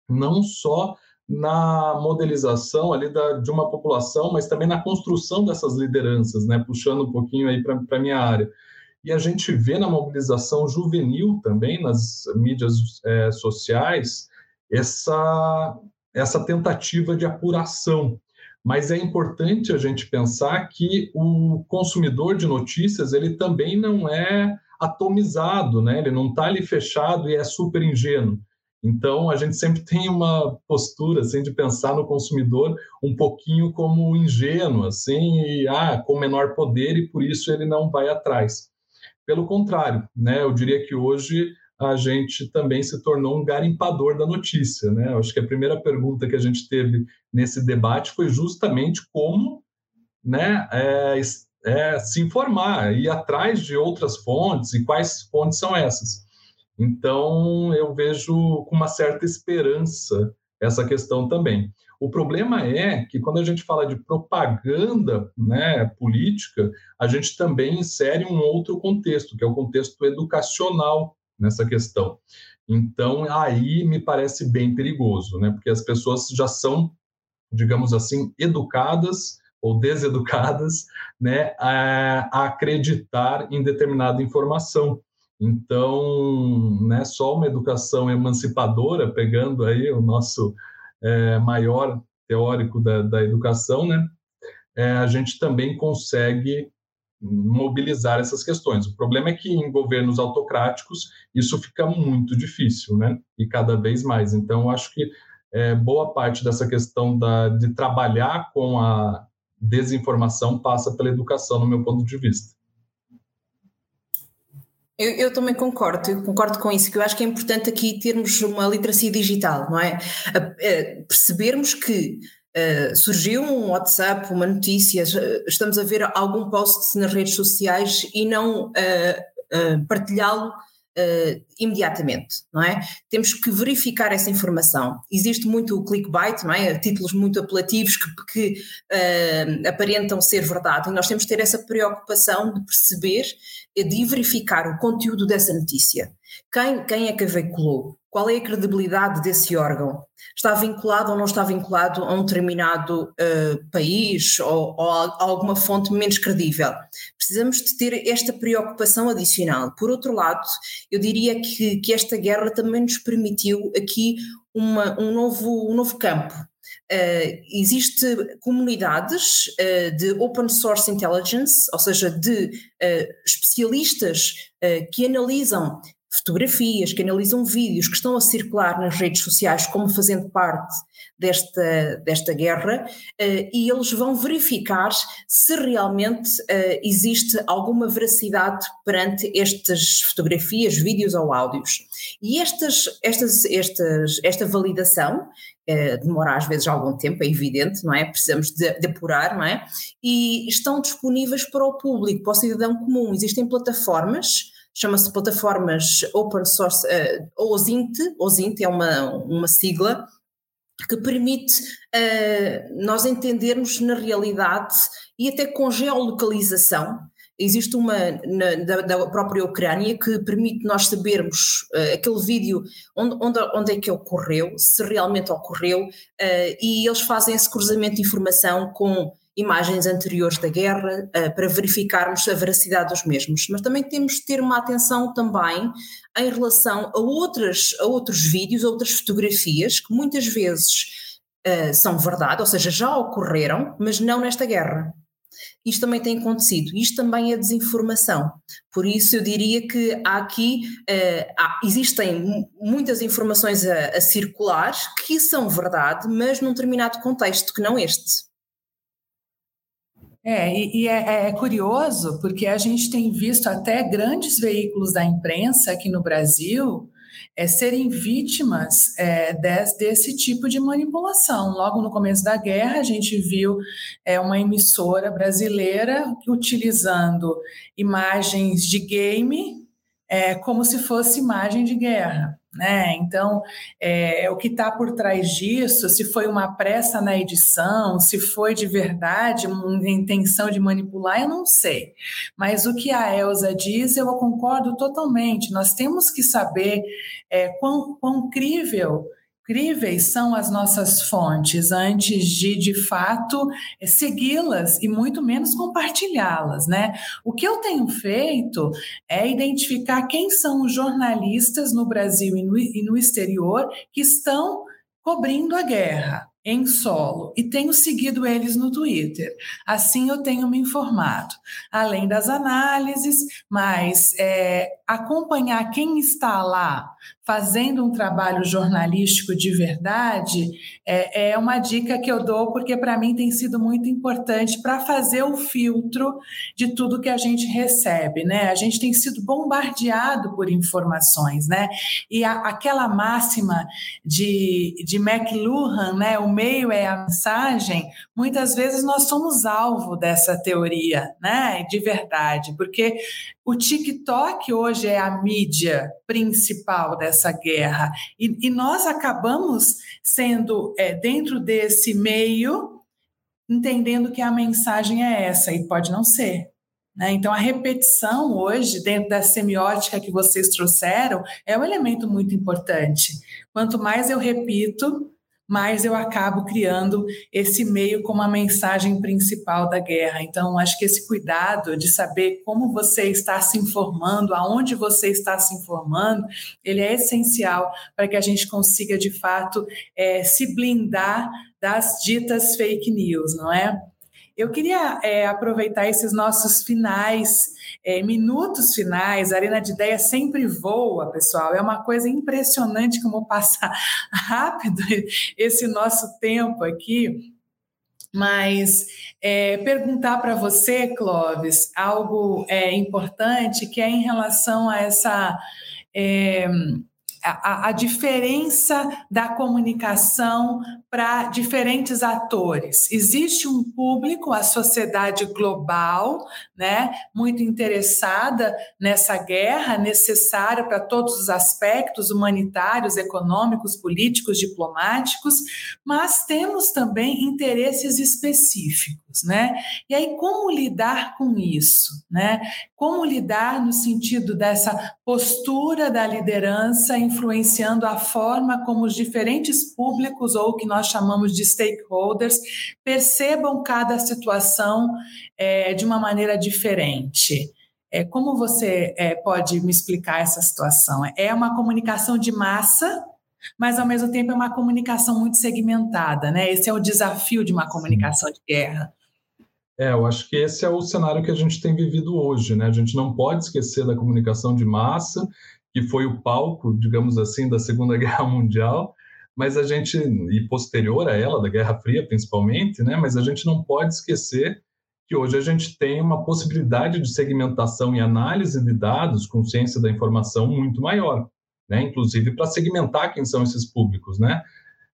não só na modelização ali da, de uma população, mas também na construção dessas lideranças, né? puxando um pouquinho aí para a minha área. E a gente vê na mobilização juvenil também, nas mídias é, sociais, essa, essa tentativa de apuração. Mas é importante a gente pensar que o consumidor de notícias ele também não é atomizado, né? ele não está ali fechado e é super ingênuo. Então, a gente sempre tem uma postura assim, de pensar no consumidor um pouquinho como ingênuo, assim, e, ah, com menor poder e por isso ele não vai atrás. Pelo contrário, né, eu diria que hoje a gente também se tornou um garimpador da notícia. Né? acho que a primeira pergunta que a gente teve nesse debate foi justamente como né, é, é, se informar, ir atrás de outras fontes e quais fontes são essas. Então, eu vejo com uma certa esperança essa questão também. O problema é que quando a gente fala de propaganda né, política, a gente também insere um outro contexto, que é o contexto educacional nessa questão. Então, aí me parece bem perigoso, né, porque as pessoas já são, digamos assim, educadas ou deseducadas né, a acreditar em determinada informação. Então, né, só uma educação emancipadora, pegando aí o nosso é, maior teórico da, da educação, né, é, a gente também consegue mobilizar essas questões. O problema é que em governos autocráticos isso fica muito difícil, né? E cada vez mais. Então, acho que é, boa parte dessa questão da, de trabalhar com a desinformação passa pela educação, no meu ponto de vista. Eu, eu, também concordo, eu concordo com isso, que eu acho que é importante aqui termos uma literacia digital, não é? A, a percebermos que uh, surgiu um WhatsApp, uma notícia, estamos a ver algum post nas redes sociais e não uh, uh, partilhá-lo imediatamente, não é? Temos que verificar essa informação. Existe muito o clickbait, não é? Títulos muito apelativos que, que aparentam ser verdade e nós temos que ter essa preocupação de perceber, de verificar o conteúdo dessa notícia. Quem, quem é que a veiculou? Qual é a credibilidade desse órgão? Está vinculado ou não está vinculado a um determinado uh, país ou, ou, a alguma fonte menos credível? Precisamos de ter esta preocupação adicional. Por outro lado, eu diria que, que esta guerra também nos permitiu aqui uma, um, novo, um novo campo. Uh, existe comunidades uh, de open source intelligence, ou seja, de uh, especialistas que analisam fotografias, que analisam vídeos que estão a circular nas redes sociais como fazendo parte desta, desta guerra uh, e eles vão verificar se realmente uh, existe alguma veracidade perante estas fotografias, vídeos ou áudios. E estas, estas, estas, esta validação uh, demora às vezes algum tempo, é evidente, não é? Precisamos de, de apurar, não é? E estão disponíveis para o público, para o cidadão comum. Existem plataformas chama-se plataformas open source, uh, OSINT, OSINT é uma, uma sigla que permite uh, nós entendermos na realidade e até com geolocalização. Existe uma na, da, da, própria Ucrânia que permite nós sabermos uh, aquele vídeo onde, onde, onde, é que ocorreu, se realmente ocorreu, uh, e eles fazem esse cruzamento de informação com imagens anteriores da guerra uh, para verificarmos a veracidade dos mesmos. Mas também temos de ter uma atenção também em relação a, outras, a outros vídeos, a outras fotografias que muitas vezes são verdade, ou seja, já ocorreram, mas não nesta guerra. Isto também tem acontecido, isto também é desinformação. Por isso eu diria que há aqui, uh, há, existem muitas informações a, a circular que são verdade, mas num determinado contexto que não este. É, e, e é, é, curioso porque a gente tem visto até grandes veículos da imprensa aqui no Brasil é, serem vítimas é, desse, desse, tipo de manipulação. Logo no começo da guerra, a gente viu é, uma emissora brasileira utilizando imagens de game é, como se fosse imagem de guerra. Né? Então, é, o que está por trás disso, se foi uma pressa na edição, se foi de verdade uma intenção de manipular, eu não sei. Mas o que a Elsa diz, eu concordo totalmente. Nós temos que saber é, quão, quão crível incríveis são as nossas fontes antes de, de fato, segui-las e muito menos compartilhá-las, né? O que eu tenho feito é identificar quem são os jornalistas no Brasil e no, e no exterior que estão cobrindo a guerra em solo e tenho seguido eles no Twitter. Assim eu tenho me informado, além das análises, mas é, acompanhar quem está lá fazendo um trabalho jornalístico de verdade é, é uma dica que eu dou porque para mim tem sido muito importante para fazer o filtro de tudo que a gente recebe, né? A gente tem sido bombardeado por informações, né? E a, aquela máxima de, de McLuhan, né? O meio é a mensagem. Muitas vezes nós somos alvo dessa teoria, né? De verdade, porque o TikTok hoje é a mídia principal dessa guerra e, e nós acabamos sendo, é, dentro desse meio, entendendo que a mensagem é essa e pode não ser. Né? Então, a repetição hoje, dentro da semiótica que vocês trouxeram, é um elemento muito importante. Quanto mais eu repito, mais eu acabo criando esse meio como a mensagem principal da guerra. Então, acho que esse cuidado de saber como você está se informando, aonde você está se informando, ele é essencial para que a gente consiga, de fato, é, se blindar das ditas fake news, não é? Eu queria é, aproveitar esses nossos finais é, minutos finais, a Arena de Ideia sempre voa, pessoal. É uma coisa impressionante como passar rápido esse nosso tempo aqui. Mas é, perguntar para você, Clóvis, algo é, importante que é em relação a essa. É, a, a, diferença da comunicação para diferentes atores. Existe um público, a sociedade global, né, muito interessada nessa guerra, necessária para todos os aspectos humanitários, econômicos, políticos, diplomáticos, mas temos também interesses específicos, né? E aí como lidar com isso, né? Como lidar no sentido dessa postura da liderança influenciando a forma como os diferentes públicos ou que nós chamamos de stakeholders percebam cada situação é, de uma maneira diferente. É, como você é, pode me explicar essa situação? É uma comunicação de massa, mas ao mesmo tempo é uma comunicação muito segmentada, né? Esse é o desafio de uma comunicação de guerra. É, eu acho que esse é o cenário que a gente tem vivido hoje, né? A gente não pode esquecer da comunicação de massa, que foi o palco, digamos assim, da Segunda Guerra Mundial, mas a gente e posterior a ela, da Guerra Fria principalmente, né? Mas a gente não pode esquecer que hoje a gente tem uma possibilidade de segmentação e análise de dados com ciência da informação muito maior, né? Inclusive para segmentar quem são esses públicos, né?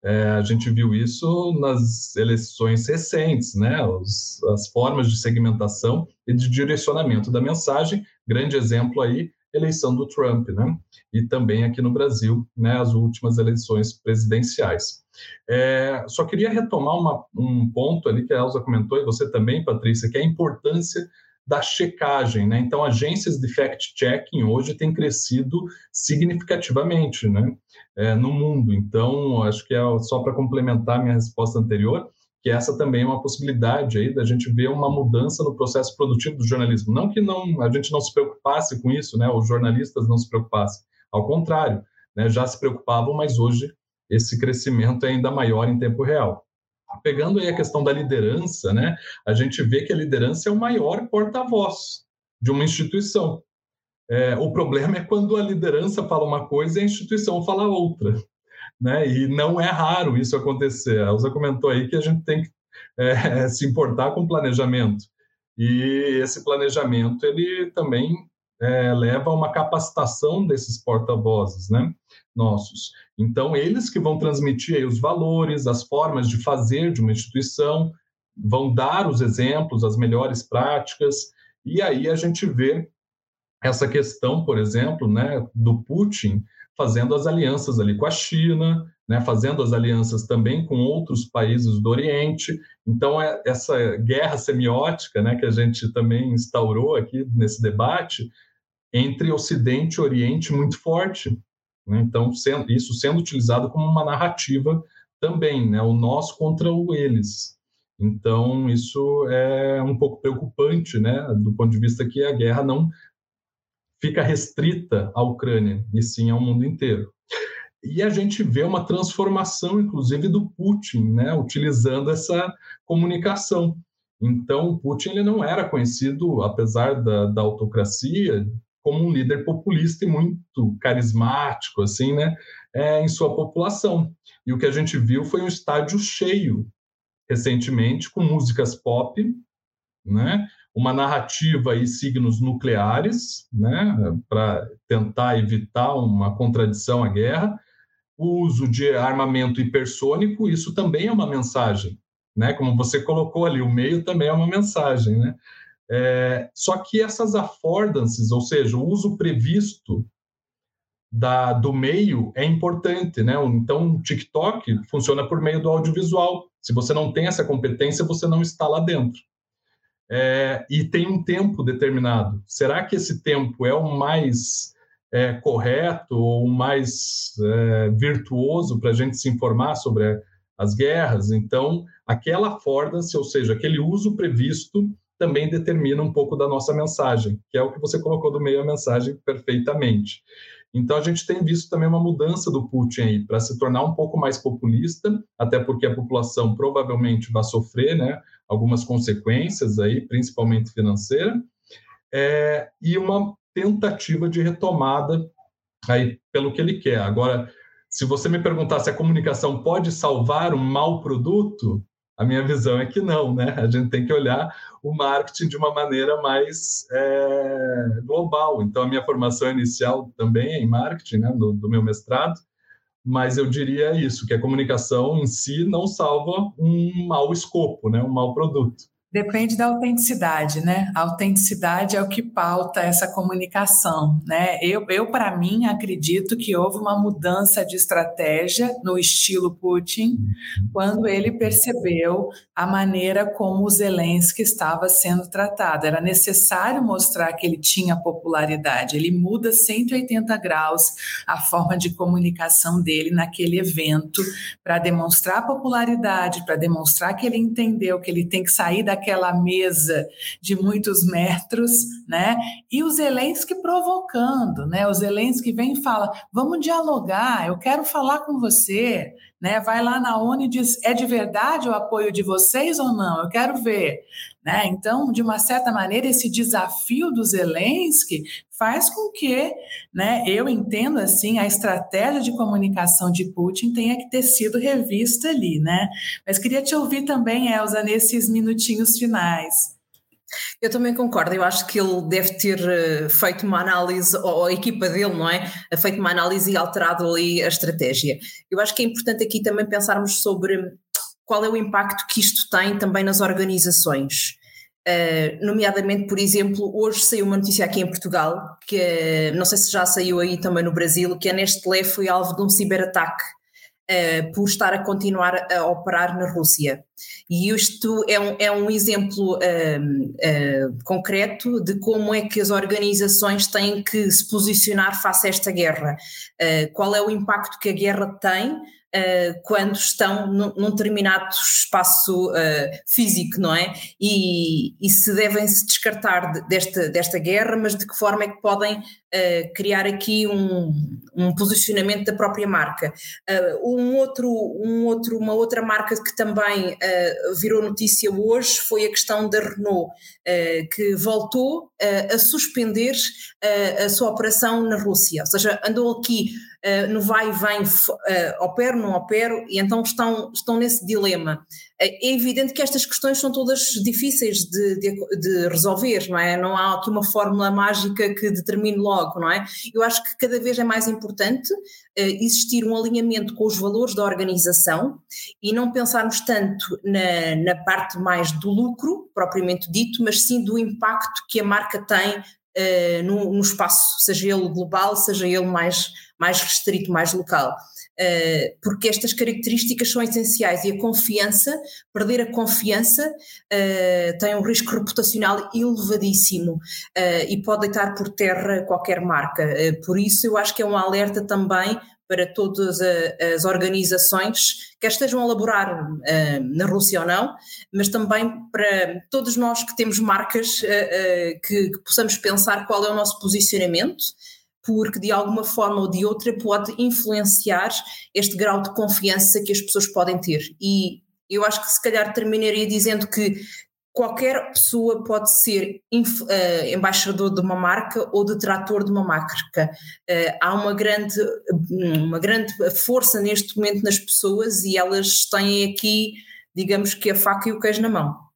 É, a gente viu isso nas eleições recentes, né? Os, as formas de segmentação e de direcionamento da mensagem. Grande exemplo aí, eleição do Trump, né? E também aqui no Brasil, né? As últimas eleições presidenciais. É, só queria retomar uma, um ponto ali que a Elza comentou e você também, Patrícia, que é a importância da checagem, né? Então, agências de fact-checking hoje têm crescido significativamente, né? É, no mundo. Então, acho que é só para complementar minha resposta anterior, que essa também é uma possibilidade aí da gente ver uma mudança no processo produtivo do jornalismo. Não que não a gente não se preocupasse com isso, né? Os jornalistas não se preocupassem. Ao contrário, né? Já se preocupavam, mas hoje esse crescimento é ainda maior em tempo real. Pegando aí a questão da liderança, né, a gente vê que a liderança é o maior porta-voz de uma instituição. É, o problema é quando a liderança fala uma coisa e a instituição fala outra. Né? E não é raro isso acontecer. A Elza comentou aí que a gente tem que é, se importar com planejamento. E esse planejamento ele também é, leva a uma capacitação desses porta-vozes, né, nossos. Então eles que vão transmitir os valores, as formas de fazer de uma instituição, vão dar os exemplos, as melhores práticas, e aí a gente vê essa questão, por exemplo, né, do Putin fazendo as alianças ali com a China, né, fazendo as alianças também com outros países do Oriente. Então, é essa guerra semiótica né, que a gente também instaurou aqui nesse debate entre Ocidente e Oriente muito forte. Né? Então, sendo, isso sendo utilizado como uma narrativa também, né, o nós contra o eles. Então, isso é um pouco preocupante, né, do ponto de vista que a guerra não fica restrita à Ucrânia, e sim ao mundo inteiro. E a gente vê uma transformação, inclusive, do Putin, né, utilizando essa comunicação. Então, o Putin ele não era conhecido, apesar da, da autocracia, como um líder populista e muito carismático, assim, né, é, em sua população. E o que a gente viu foi um estádio cheio recentemente com músicas pop, né? Uma narrativa e signos nucleares, né? Para tentar evitar uma contradição à guerra, o uso de armamento hipersônico, isso também é uma mensagem, né? Como você colocou ali, o meio também é uma mensagem, né? É, só que essas affordances, ou seja, o uso previsto da, do meio é importante, né? Então, o TikTok funciona por meio do audiovisual. Se você não tem essa competência, você não está lá dentro. É, e tem um tempo determinado. Será que esse tempo é o mais é, correto ou o mais é, virtuoso para a gente se informar sobre as guerras? Então, aquela affordance, ou seja, aquele uso previsto, também determina um pouco da nossa mensagem, que é o que você colocou do meio a mensagem perfeitamente. Então a gente tem visto também uma mudança do Putin aí para se tornar um pouco mais populista, até porque a população provavelmente vai sofrer, né, algumas consequências aí, principalmente financeira, é, e uma tentativa de retomada aí pelo que ele quer. Agora, se você me perguntar se a comunicação pode salvar um mau produto, a minha visão é que não, né? A gente tem que olhar o marketing de uma maneira mais é, global. Então, a minha formação inicial também é em marketing, né, do, do meu mestrado, mas eu diria isso, que a comunicação em si não salva um mau escopo, né, um mau produto. Depende da autenticidade, né? A autenticidade é o que pauta essa comunicação, né? Eu, eu para mim, acredito que houve uma mudança de estratégia no estilo Putin quando ele percebeu a maneira como o Zelensky estava sendo tratado. Era necessário mostrar que ele tinha popularidade. Ele muda 180 graus a forma de comunicação dele naquele evento para demonstrar popularidade, para demonstrar que ele entendeu que ele tem que sair da aquela mesa de muitos metros, né? E o Zelensky provocando, né? O Zelensky vem e fala: vamos dialogar, eu quero falar com você, né? Vai lá na ONU e diz: é de verdade o apoio de vocês ou não? Eu quero ver. Né? Então, de uma certa maneira, esse desafio do Zelensky faz com que, né, eu entendo assim, a estratégia de comunicação de Putin tenha que ter sido revista ali, né? Mas queria te ouvir também, Elza, nesses minutinhos finais. Eu também concordo, eu acho que ele deve ter eh, feito uma análise, ou a equipa dele, não é? Feito uma análise e alterado ali a estratégia. Eu acho que é importante aqui também pensarmos sobre qual é o impacto que isto tem também nas organizações. Uh, nomeadamente, por exemplo, hoje saiu uma notícia aqui em Portugal, que não sei se já saiu aí também no Brasil, que a Nestlé foi alvo de um ciberataque uh, por estar a continuar a operar na Rússia. E isto é um, é um exemplo uh, concreto de como é que as organizações têm que se posicionar face a esta guerra. qual é o impacto que a guerra tem uh, quando estão num, determinado espaço uh, físico, não é? E, e se devem se descartar de, desta, desta guerra, mas de que forma é que podem uh, criar aqui um, um, posicionamento da própria marca. um outro, um outro, uma outra marca que também virou notícia hoje foi a questão da Renault, que voltou a suspender a sua operação na Rússia, ou seja, andou aqui uh, no vai e vem, uh, opero, não opero, e então estão, estão nesse dilema. É evidente que estas questões são todas difíceis de, de, de, resolver, não é? Não há aqui uma fórmula mágica que determine logo, não é? Eu acho que cada vez é mais importante uh, existir um alinhamento com os valores da organização e não pensarmos tanto na, na parte mais do lucro, propriamente dito, mas sim do impacto que a marca tem uh, no, no espaço, seja ele global, seja ele mais, mais restrito, mais local. Uh, porque estas características são essenciais e a confiança, perder a confiança uh, tem um risco reputacional elevadíssimo e pode deitar por terra qualquer marca. por isso, eu acho que é um alerta também para todas as organizações, quer estejam a elaborar na Rússia ou não, mas também para todos nós que temos marcas que, que possamos pensar qual é o nosso posicionamento porque de alguma forma ou de outra pode influenciar este grau de confiança que as pessoas podem ter. E eu acho que se calhar terminaria dizendo que qualquer pessoa pode ser uh, embaixador de uma marca ou detrator de uma marca. Uh, há uma grande, uma grande força neste momento nas pessoas e elas têm aqui, digamos que a faca e o queijo na mão.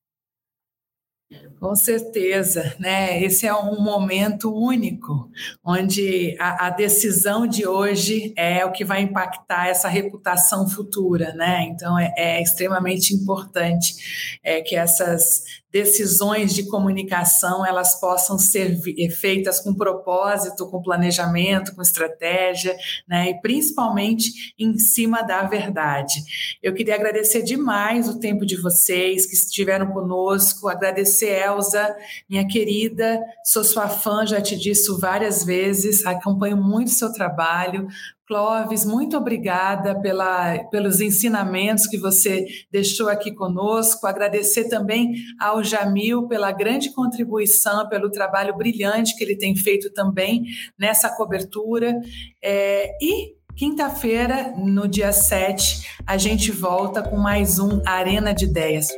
Com certeza, né? Esse é um momento único, onde a, a, decisão de hoje é o que vai impactar essa reputação futura, né? Então é, é extremamente importante é, que essas decisões de comunicação elas possam ser feitas com propósito, com planejamento, com estratégia, né? E principalmente em cima da verdade. Eu queria agradecer demais o tempo de vocês que estiveram conosco, agradecer Elza, minha querida, sou sua fã, já te disse várias vezes, acompanho muito seu trabalho, Clóvis, muito obrigada pela, pelos ensinamentos que você deixou aqui conosco. Agradecer também ao Jamil pela grande contribuição, pelo trabalho brilhante que ele tem feito também nessa cobertura. É, e quinta-feira, no dia 7, a gente volta com mais um Arena de Ideias.